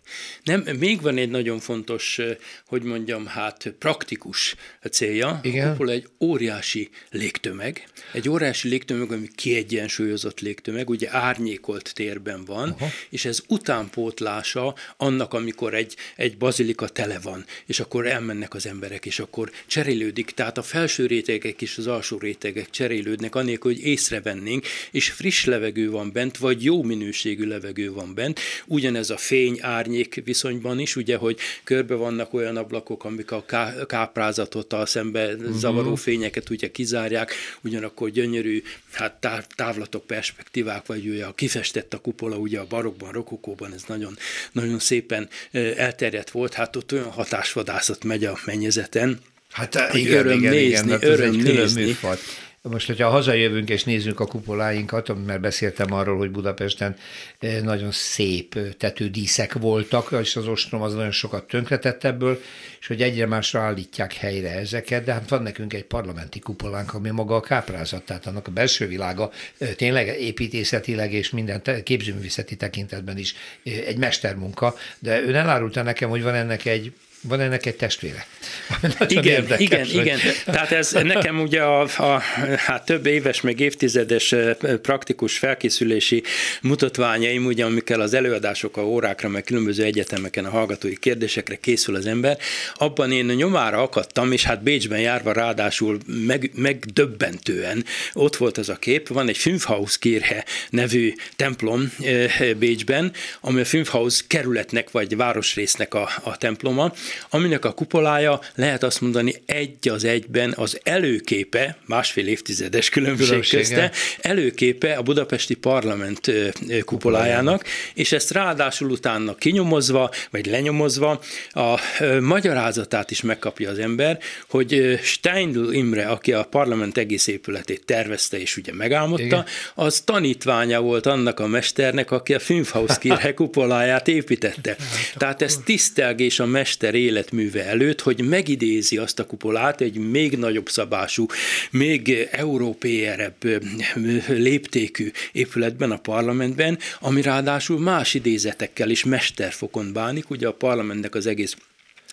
Nem, még van egy nagyon fontos, hogy mondjam, hát praktikus célja. Igen. A kupola egy óriási légtömeg, egy óriási légtömeg, ami kiegyensúlyozott légtömeg, ugye árnyékolt térben van, Aha. és ez utánpótlása annak, amikor egy, egy bazilika tele van, és akkor elmennek az emberek, és akkor cserélődik. Tehát a felső rétegek és az alsó rétegek cserélődnek, anélkül, hogy észrevennénk, és friss levegő van bent, vagy jó minőségű levegő van bent. Ugyanez a fény, árnyék viszonyban is, ugye, hogy körbe vannak olyan ablakok, amik a káprázatot, a szembe uh-huh. zavaró fényeket ugye kizárják, ugyanakkor gyönyörű hát táv, távlatok, perspektívák, vagy ugye a kifestett a kupola, ugye a barokban, rokokóban ez nagyon, nagyon szépen elterjedt volt, hát ott olyan hatásvadászat megy a mennyezeten, Hát igen, öröm igen, nézni, igen, öröm nézni. Most, hogyha hazajövünk és nézzük a kupoláinkat, mert beszéltem arról, hogy Budapesten eh, nagyon szép eh, tetődíszek voltak, és az ostrom az nagyon sokat tönkretett ebből, és hogy egyre másra állítják helyre ezeket, de hát van nekünk egy parlamenti kupolánk, ami maga a káprázat, tehát annak a belső világa eh, tényleg építészetileg és minden képzőművészeti tekintetben is egy mestermunka, de ő elárulta nekem, hogy van ennek egy van ennek egy testvére. igen, érdekes, igen, hogy... igen. Tehát ez nekem ugye a, a hát több éves, meg évtizedes praktikus felkészülési mutatványaim, ugye, amikkel az előadások a órákra, meg különböző egyetemeken a hallgatói kérdésekre készül az ember, abban én nyomára akadtam, és hát Bécsben járva ráadásul meg, megdöbbentően ott volt ez a kép, van egy Fünfhauskirche nevű templom Bécsben, ami a Fünfhaus kerületnek vagy városrésznek a, a temploma, aminek a kupolája lehet azt mondani egy az egyben az előképe, másfél évtizedes különbség Különbsége. közte, előképe a budapesti parlament kupolájának, és ezt ráadásul utána kinyomozva, vagy lenyomozva a magyarázatát is megkapja az ember, hogy Steindl Imre, aki a parlament egész épületét tervezte és ugye megálmodta, Igen. az tanítványa volt annak a mesternek, aki a Fünfhauskirche kupoláját építette. Hát Tehát ez tisztelgés a mester életműve előtt, hogy megidézi azt a kupolát egy még nagyobb szabású, még európéerebb léptékű épületben, a parlamentben, ami ráadásul más idézetekkel is mesterfokon bánik, ugye a parlamentnek az egész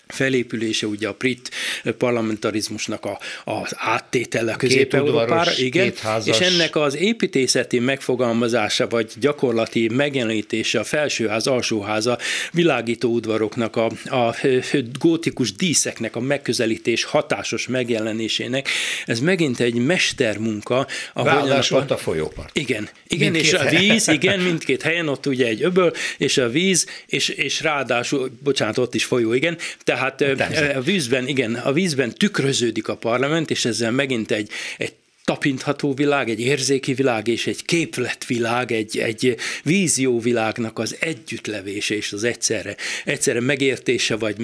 felépülése, ugye a brit parlamentarizmusnak a, az áttétele Közép-Európára, igen, és ennek az építészeti megfogalmazása, vagy gyakorlati megjelenítése a felsőház, alsóháza világító udvaroknak, a, a gótikus díszeknek a megközelítés hatásos megjelenésének, ez megint egy mestermunka. Ráadásul ott a folyópart. Igen, igen és a víz, igen, mindkét helyen, ott ugye egy öböl, és a víz, és, és ráadásul, bocsánat, ott is folyó, igen, tehát tehát a vízben, igen, a vízben tükröződik a parlament, és ezzel megint egy, egy tapintható világ, egy érzéki világ és egy képletvilág, egy, egy vízióvilágnak az együttlevése és az egyszerre, egyszerre megértése vagy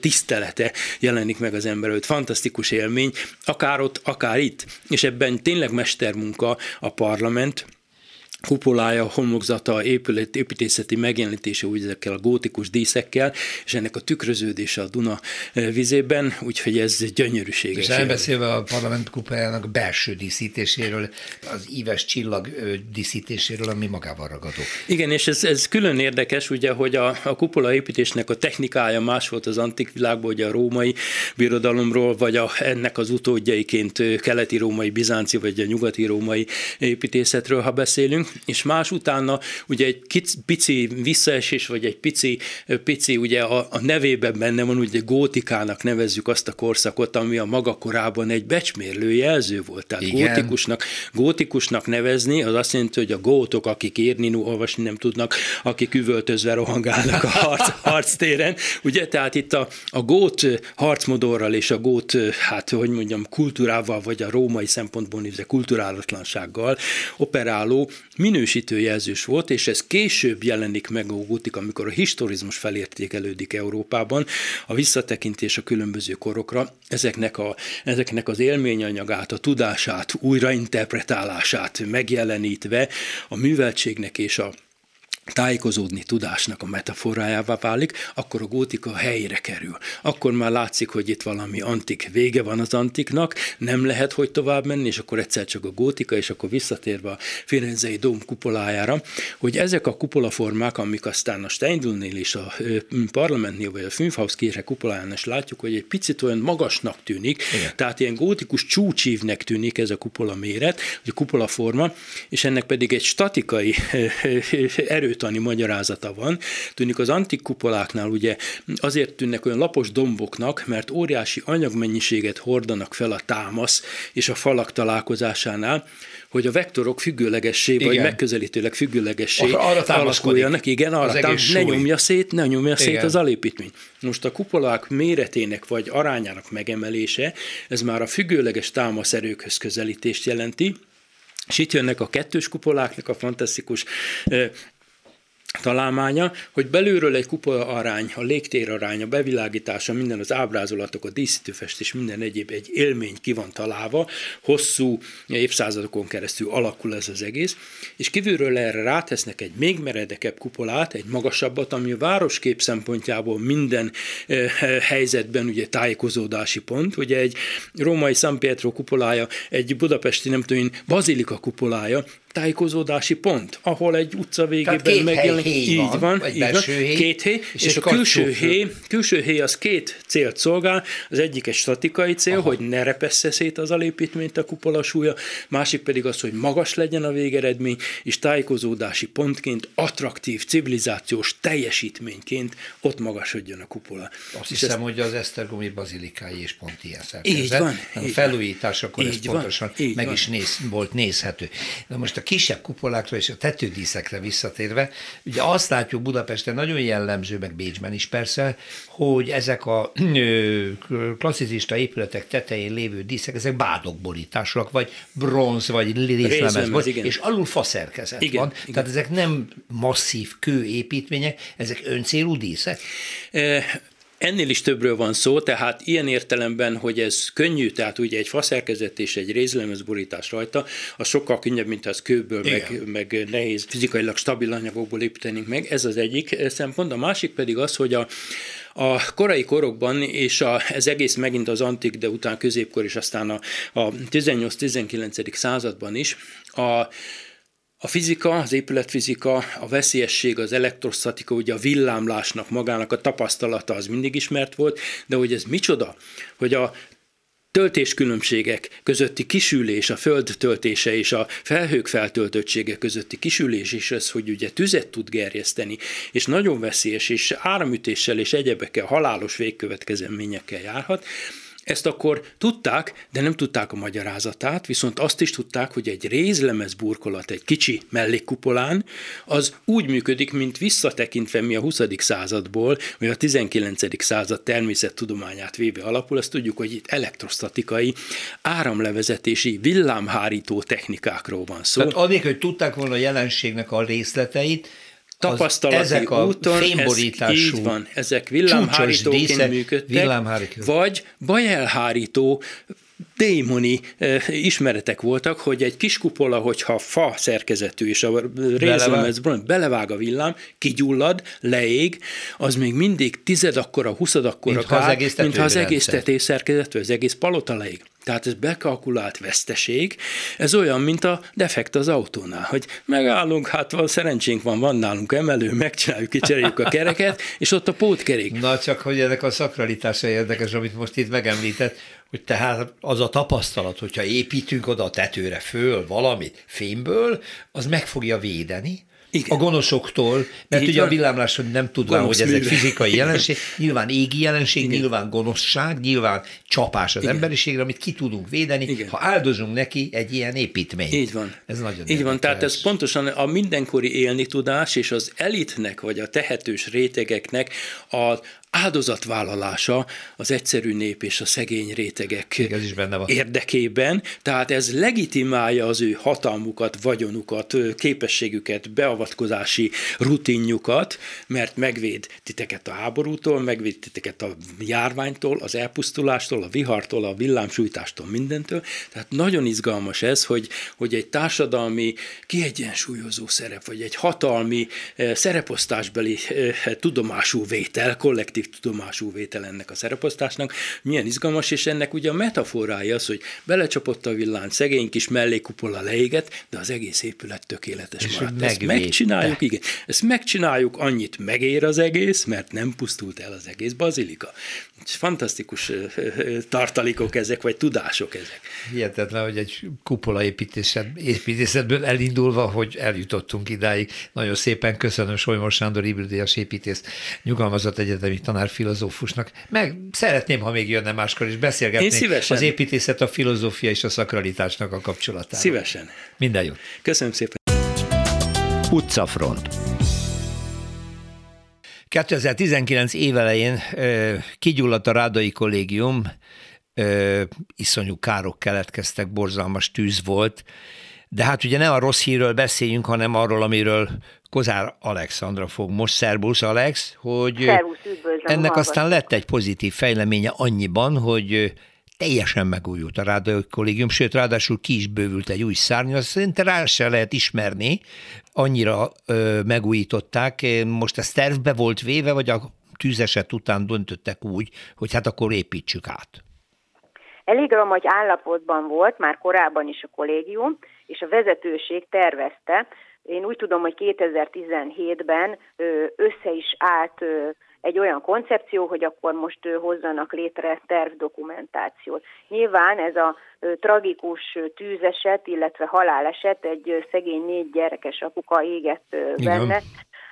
tisztelete jelenik meg az ember előtt. Fantasztikus élmény, akár ott, akár itt. És ebben tényleg mestermunka a parlament, kupolája, homlokzata, épület, építészeti megjelenítése úgy ezekkel a gótikus díszekkel, és ennek a tükröződése a Duna eh, vizében, úgyhogy ez gyönyörűséges. És elbeszélve a parlament kupájának belső díszítéséről, az íves csillag díszítéséről, ami magával ragadó. Igen, és ez, ez külön érdekes, ugye, hogy a, a kupola építésnek a technikája más volt az antik világban, ugye a római birodalomról, vagy a, ennek az utódjaiként keleti római, bizánci, vagy a nyugati római építészetről, ha beszélünk, és más utána ugye egy kic, pici visszaesés, vagy egy pici, pici ugye a, a nevében benne van, ugye gótikának nevezzük azt a korszakot, ami a maga korában egy becsmérlő jelző volt. Tehát Igen. gótikusnak, gótikusnak nevezni, az azt jelenti, hogy a gótok, akik írni, olvasni nem tudnak, akik üvöltözve rohangálnak a harc, harctéren. Ugye, tehát itt a, a gót harcmodorral és a gót, hát hogy mondjam, kultúrával, vagy a római szempontból nézve kulturálatlansággal operáló minősítő jelzős volt, és ez később jelenik meg a gótik, amikor a historizmus felértékelődik Európában, a visszatekintés a különböző korokra, ezeknek, a, ezeknek az élményanyagát, a tudását, újrainterpretálását megjelenítve a műveltségnek és a tájékozódni tudásnak a metaforájává válik, akkor a gótika helyre kerül. Akkor már látszik, hogy itt valami antik vége van az antiknak, nem lehet, hogy tovább menni, és akkor egyszer csak a gótika, és akkor visszatérve a Firenzei dóm kupolájára, hogy ezek a kupolaformák, amik aztán a Steindlnél és a parlamentnél, vagy a Fünfhauskirche kupoláján is látjuk, hogy egy picit olyan magasnak tűnik, Igen. tehát ilyen gótikus csúcsívnek tűnik ez a kupola méret, vagy a kupolaforma, és ennek pedig egy statikai erő erőtani magyarázata van. Tűnik az antik kupoláknál ugye azért tűnnek olyan lapos domboknak, mert óriási anyagmennyiséget hordanak fel a támasz és a falak találkozásánál, hogy a vektorok függőlegessé, igen. vagy megközelítőleg függőlegessé arra alakuljanak. Igen, arra tám- ne nyomja szét, ne nyomja igen. szét az alépítmény. Most a kupolák méretének vagy arányának megemelése, ez már a függőleges támaszerőkhöz közelítést jelenti, és itt jönnek a kettős kupoláknak a fantasztikus találmánya, hogy belülről egy kupola arány, a légtér arány, a bevilágítása, minden az ábrázolatok, a díszítőfestés, minden egyéb egy élmény ki van találva, hosszú évszázadokon keresztül alakul ez az egész, és kívülről erre rátesznek egy még meredekebb kupolát, egy magasabbat, ami a városkép szempontjából minden eh, helyzetben ugye tájékozódási pont, ugye egy római San Pietro kupolája, egy budapesti nem tudom én, bazilika kupolája, tájékozódási pont, ahol egy utca végében megjelenik. Így van, van, így van héj, két héj, és, és a külső héj, külső héj az két célt szolgál, az egyik egy statikai cél, Aha. hogy ne repessze szét az alépítményt a kupola súlya, másik pedig az, hogy magas legyen a végeredmény, és tájékozódási pontként, attraktív, civilizációs teljesítményként ott magasodjon a kupola. Azt és hiszem, ezt... hogy az Esztergomi bazilikai is pont ilyen szerkezet. Így van. A felújításakor ez pontosan meg van. is néz, volt nézhető. Na most a kisebb kupolákra és a tetődíszekre visszatérve, ugye azt látjuk Budapesten nagyon jellemző, meg Bécsben is persze, hogy ezek a klasszicista épületek tetején lévő díszek, ezek bádokborításúak, vagy bronz, vagy részlemez, és alul faszerkezet igen, van. Igen. Tehát ezek nem masszív kőépítmények, ezek öncélú díszek? E- Ennél is többről van szó, tehát ilyen értelemben, hogy ez könnyű, tehát ugye egy faszerkezet és egy rézlemezborítás rajta, az sokkal könnyebb, mint az kőből, meg, meg nehéz fizikailag stabil anyagokból építenénk meg. Ez az egyik szempont. A másik pedig az, hogy a, a korai korokban, és a, ez egész megint az antik, de után középkor, és aztán a, a 18-19. században is, a a fizika, az épületfizika, a veszélyesség, az elektrostatika, ugye a villámlásnak magának a tapasztalata az mindig ismert volt, de hogy ez micsoda, hogy a töltéskülönbségek közötti kisülés, a föld töltése és a felhők feltöltöttsége közötti kisülés is az, hogy ugye tüzet tud gerjeszteni, és nagyon veszélyes, és áramütéssel és egyebekkel, halálos végkövetkezményekkel járhat, ezt akkor tudták, de nem tudták a magyarázatát, viszont azt is tudták, hogy egy rézlemez burkolat egy kicsi mellékkupolán, az úgy működik, mint visszatekintve mi a 20. századból, vagy a 19. század természettudományát véve alapul, azt tudjuk, hogy itt elektrostatikai, áramlevezetési, villámhárító technikákról van szó. Tehát addig, hogy tudták volna a jelenségnek a részleteit, tapasztalati ezek a úton, ez így van, ezek villámhárítóként működtek, villámhárító. vagy bajelhárító démoni eh, ismeretek voltak, hogy egy kis kupola, hogyha fa szerkezetű, és a rézlemez belevág a villám, kigyullad, leég, az még mindig tized akkora, huszad akkora mint kár, ha az egész, mint ha az egész az egész palota leég. Tehát ez bekalkulált veszteség, ez olyan, mint a defekt az autónál, hogy megállunk, hát van, szerencsénk van, van nálunk emelő, megcsináljuk, kicseréljük a kereket, és ott a pótkerék. Na csak, hogy ennek a szakralitása érdekes, amit most itt megemlített, hogy tehát az a tapasztalat, hogyha építünk oda a tetőre föl valamit fémből, az meg fogja védeni, igen. a gonoszoktól, mert Így ugye van. a villámlás nem tudván, hogy ez egy fizikai jelenség, nyilván égi jelenség, Igen. nyilván gonoszság, nyilván csapás az Igen. emberiségre, amit ki tudunk védeni, Igen. ha áldozunk neki egy ilyen építményt. Így van. Ez nagyon Így van, tehát ez pontosan a mindenkori élni tudás és az elitnek, vagy a tehetős rétegeknek a áldozatvállalása az egyszerű nép és a szegény rétegek ez is benne van. érdekében, tehát ez legitimálja az ő hatalmukat, vagyonukat, képességüket, beavatkozási rutinjukat, mert megvéd titeket a háborútól, megvéd titeket a járványtól, az elpusztulástól, a vihartól, a villámsújtástól, mindentől. Tehát nagyon izgalmas ez, hogy, hogy egy társadalmi kiegyensúlyozó szerep, vagy egy hatalmi szereposztásbeli tudomású vétel, kollektív tudomású vétel ennek a szereposztásnak, milyen izgalmas, és ennek ugye a metaforája az, hogy belecsapott a villám, szegény kis mellékupola leégett, de az egész épület tökéletes és maradt. Ezt megcsináljuk, igen. Ezt megcsináljuk, annyit megér az egész, mert nem pusztult el az egész bazilika. Fantasztikus tartalékok ezek, vagy tudások ezek. Hihetetlen, hogy egy kupola építészetből, építészetből elindulva, hogy eljutottunk idáig. Nagyon szépen köszönöm Solymos Sándor Ibridéjas építész, nyugalmazott egyetemi tanár filozófusnak. Meg szeretném, ha még jönne máskor is beszélgetni az építészet, a filozófia és a szakralitásnak a kapcsolatáról. Szívesen. Minden jót. Köszönöm szépen. Utcafront. 2019 évelején kigyulladt a Rádai Kollégium, iszonyú károk keletkeztek, borzalmas tűz volt, de hát ugye ne a rossz hírről beszéljünk, hanem arról, amiről Kozár Alexandra fog most. Szerbusz Alex, hogy Szervusz, ennek aztán lett egy pozitív fejleménye annyiban, hogy teljesen megújult a Rádai Kollégium, sőt, ráadásul ki is bővült egy új szárny, azt szerintem rá se lehet ismerni, annyira ö, megújították. Most ez tervbe volt véve, vagy a tűzeset után döntöttek úgy, hogy hát akkor építsük át? Elég romagy állapotban volt már korábban is a kollégium, és a vezetőség tervezte, én úgy tudom, hogy 2017-ben össze is állt egy olyan koncepció, hogy akkor most hozzanak létre tervdokumentációt. Nyilván ez a tragikus tűzeset, illetve haláleset, egy szegény négy gyerekes apuka égett benne,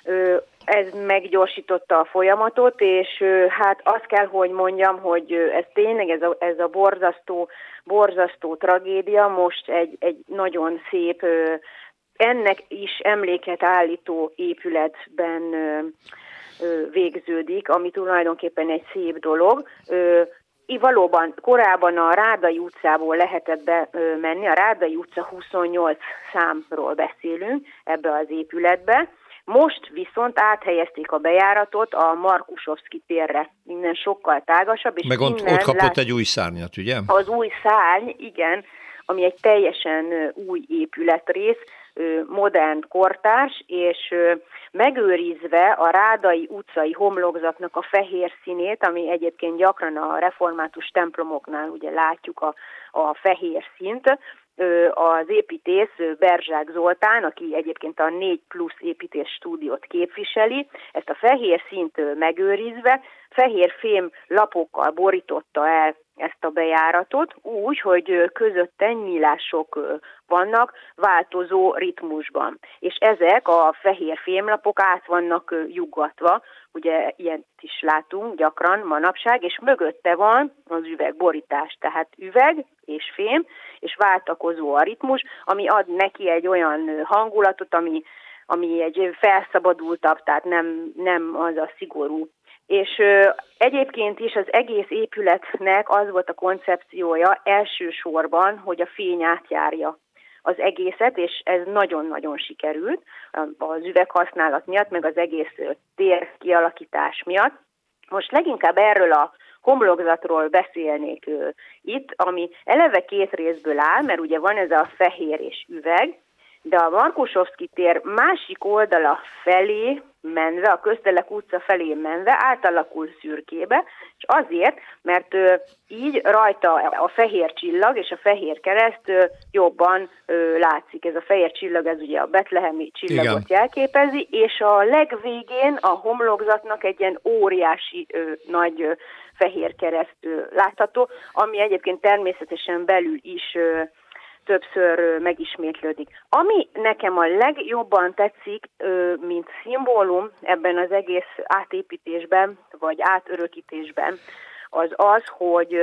Igen. ez meggyorsította a folyamatot, és hát azt kell, hogy mondjam, hogy ez tényleg ez a, ez a borzasztó, borzasztó tragédia most egy, egy nagyon szép ennek is emléket állító épületben végződik, ami tulajdonképpen egy szép dolog. Valóban korábban a Rádai utcából lehetett bemenni, a Rádai utca 28 számról beszélünk ebbe az épületbe, most viszont áthelyezték a bejáratot a Markusovszki térre, innen sokkal tágasabb. És Meg ott, ott kapott lát... egy új szárnyat, ugye? Az új szárny, igen, ami egy teljesen új épületrész, modern, kortárs, és megőrizve a Rádai utcai homlokzatnak a fehér színét, ami egyébként gyakran a református templomoknál ugye látjuk a, a fehér szint, az építész Berzsák Zoltán, aki egyébként a 4 plusz építés stúdiót képviseli, ezt a fehér szint megőrizve, fehér fém lapokkal borította el ezt a bejáratot, úgy, hogy közötte nyílások vannak változó ritmusban. És ezek a fehér fémlapok át vannak juggatva, ugye ilyet is látunk gyakran manapság, és mögötte van az üvegborítás, tehát üveg és fém, és váltakozó a ritmus, ami ad neki egy olyan hangulatot, ami, ami egy felszabadultabb, tehát nem, nem az a szigorú és egyébként is az egész épületnek az volt a koncepciója elsősorban, hogy a fény átjárja az egészet, és ez nagyon-nagyon sikerült az üveghasználat miatt, meg az egész tér kialakítás miatt. Most leginkább erről a homlokzatról beszélnék itt, ami eleve két részből áll, mert ugye van ez a fehér és üveg, de a Markusovszki tér másik oldala felé menve, a Köztelek utca felé menve átalakul szürkébe, és azért, mert így rajta a fehér csillag és a fehér kereszt jobban látszik. Ez a fehér csillag, ez ugye a betlehemi csillagot Igen. jelképezi, és a legvégén a homlokzatnak egy ilyen óriási nagy fehér kereszt látható, ami egyébként természetesen belül is többször megismétlődik. Ami nekem a legjobban tetszik, mint szimbólum ebben az egész átépítésben, vagy átörökítésben, az az, hogy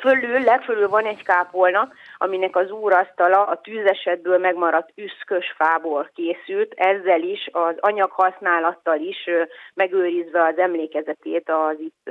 Fölül, legfölül van egy kápolna, aminek az úrasztala a tűzesetből megmaradt üszkös fából készült, ezzel is, az anyag használattal is megőrizve az emlékezetét az itt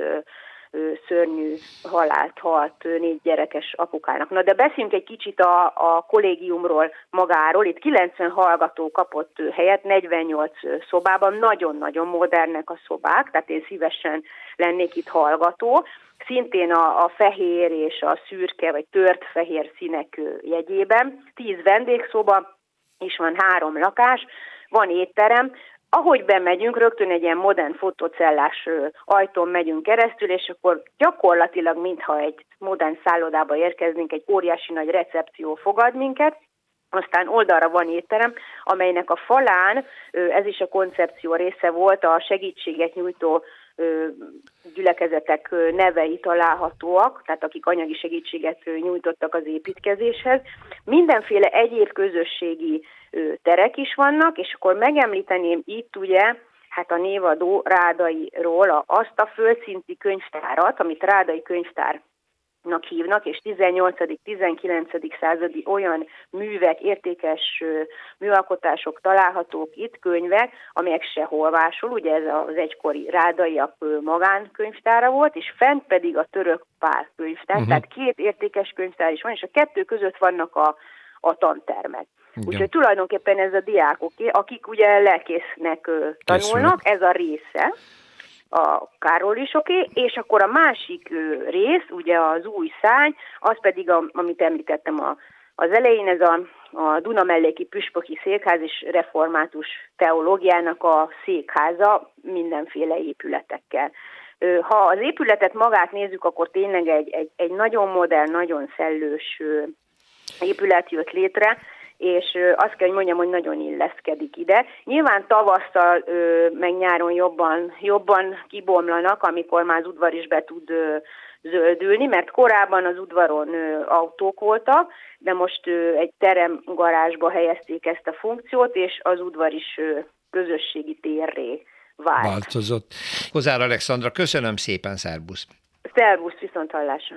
szörnyű halált halt négy gyerekes apukának. Na de beszéljünk egy kicsit a, a kollégiumról magáról. Itt 90 hallgató kapott helyet, 48 szobában, nagyon-nagyon modernek a szobák, tehát én szívesen lennék itt hallgató. Szintén a, a fehér és a szürke vagy tört fehér színek jegyében. 10 vendégszoba, és van három lakás, van étterem, ahogy bemegyünk, rögtön egy ilyen modern fotocellás ajtón megyünk keresztül, és akkor gyakorlatilag, mintha egy modern szállodába érkeznénk, egy óriási nagy recepció fogad minket, aztán oldalra van étterem, amelynek a falán, ez is a koncepció része volt, a segítséget nyújtó gyülekezetek nevei találhatóak, tehát akik anyagi segítséget nyújtottak az építkezéshez. Mindenféle egyéb közösségi terek is vannak, és akkor megemlíteném itt ugye, hát a névadó Rádairól azt a földszinti könyvtárat, amit Rádai könyvtár hívnak, és 18.-19. századi olyan művek, értékes műalkotások találhatók itt, könyvek, amelyek sehol vásol, ugye ez az egykori rádaiak magánkönyvtára volt, és fent pedig a török pár könyvtár, uh-huh. tehát két értékes könyvtár is van, és a kettő között vannak a, a tantermek. Úgyhogy tulajdonképpen ez a diákoké, akik ugye lelkésznek tanulnak, ez a része a Károlisoké, és akkor a másik rész, ugye az új szány, az pedig, a, amit említettem a, az elején, ez a, a Dunamelléki Püspöki Székház és Református Teológiának a székháza mindenféle épületekkel. Ha az épületet magát nézzük, akkor tényleg egy, egy, egy nagyon modern, nagyon szellős épület jött létre, és azt kell, hogy mondjam, hogy nagyon illeszkedik ide. Nyilván tavasszal, meg nyáron jobban, jobban kibomlanak, amikor már az udvar is be tud zöldülni, mert korábban az udvaron autók voltak, de most egy teremgarázsba helyezték ezt a funkciót, és az udvar is közösségi térré vált. Változott. Hozár Alexandra, köszönöm szépen, szervusz! Szervusz, viszont hallásra!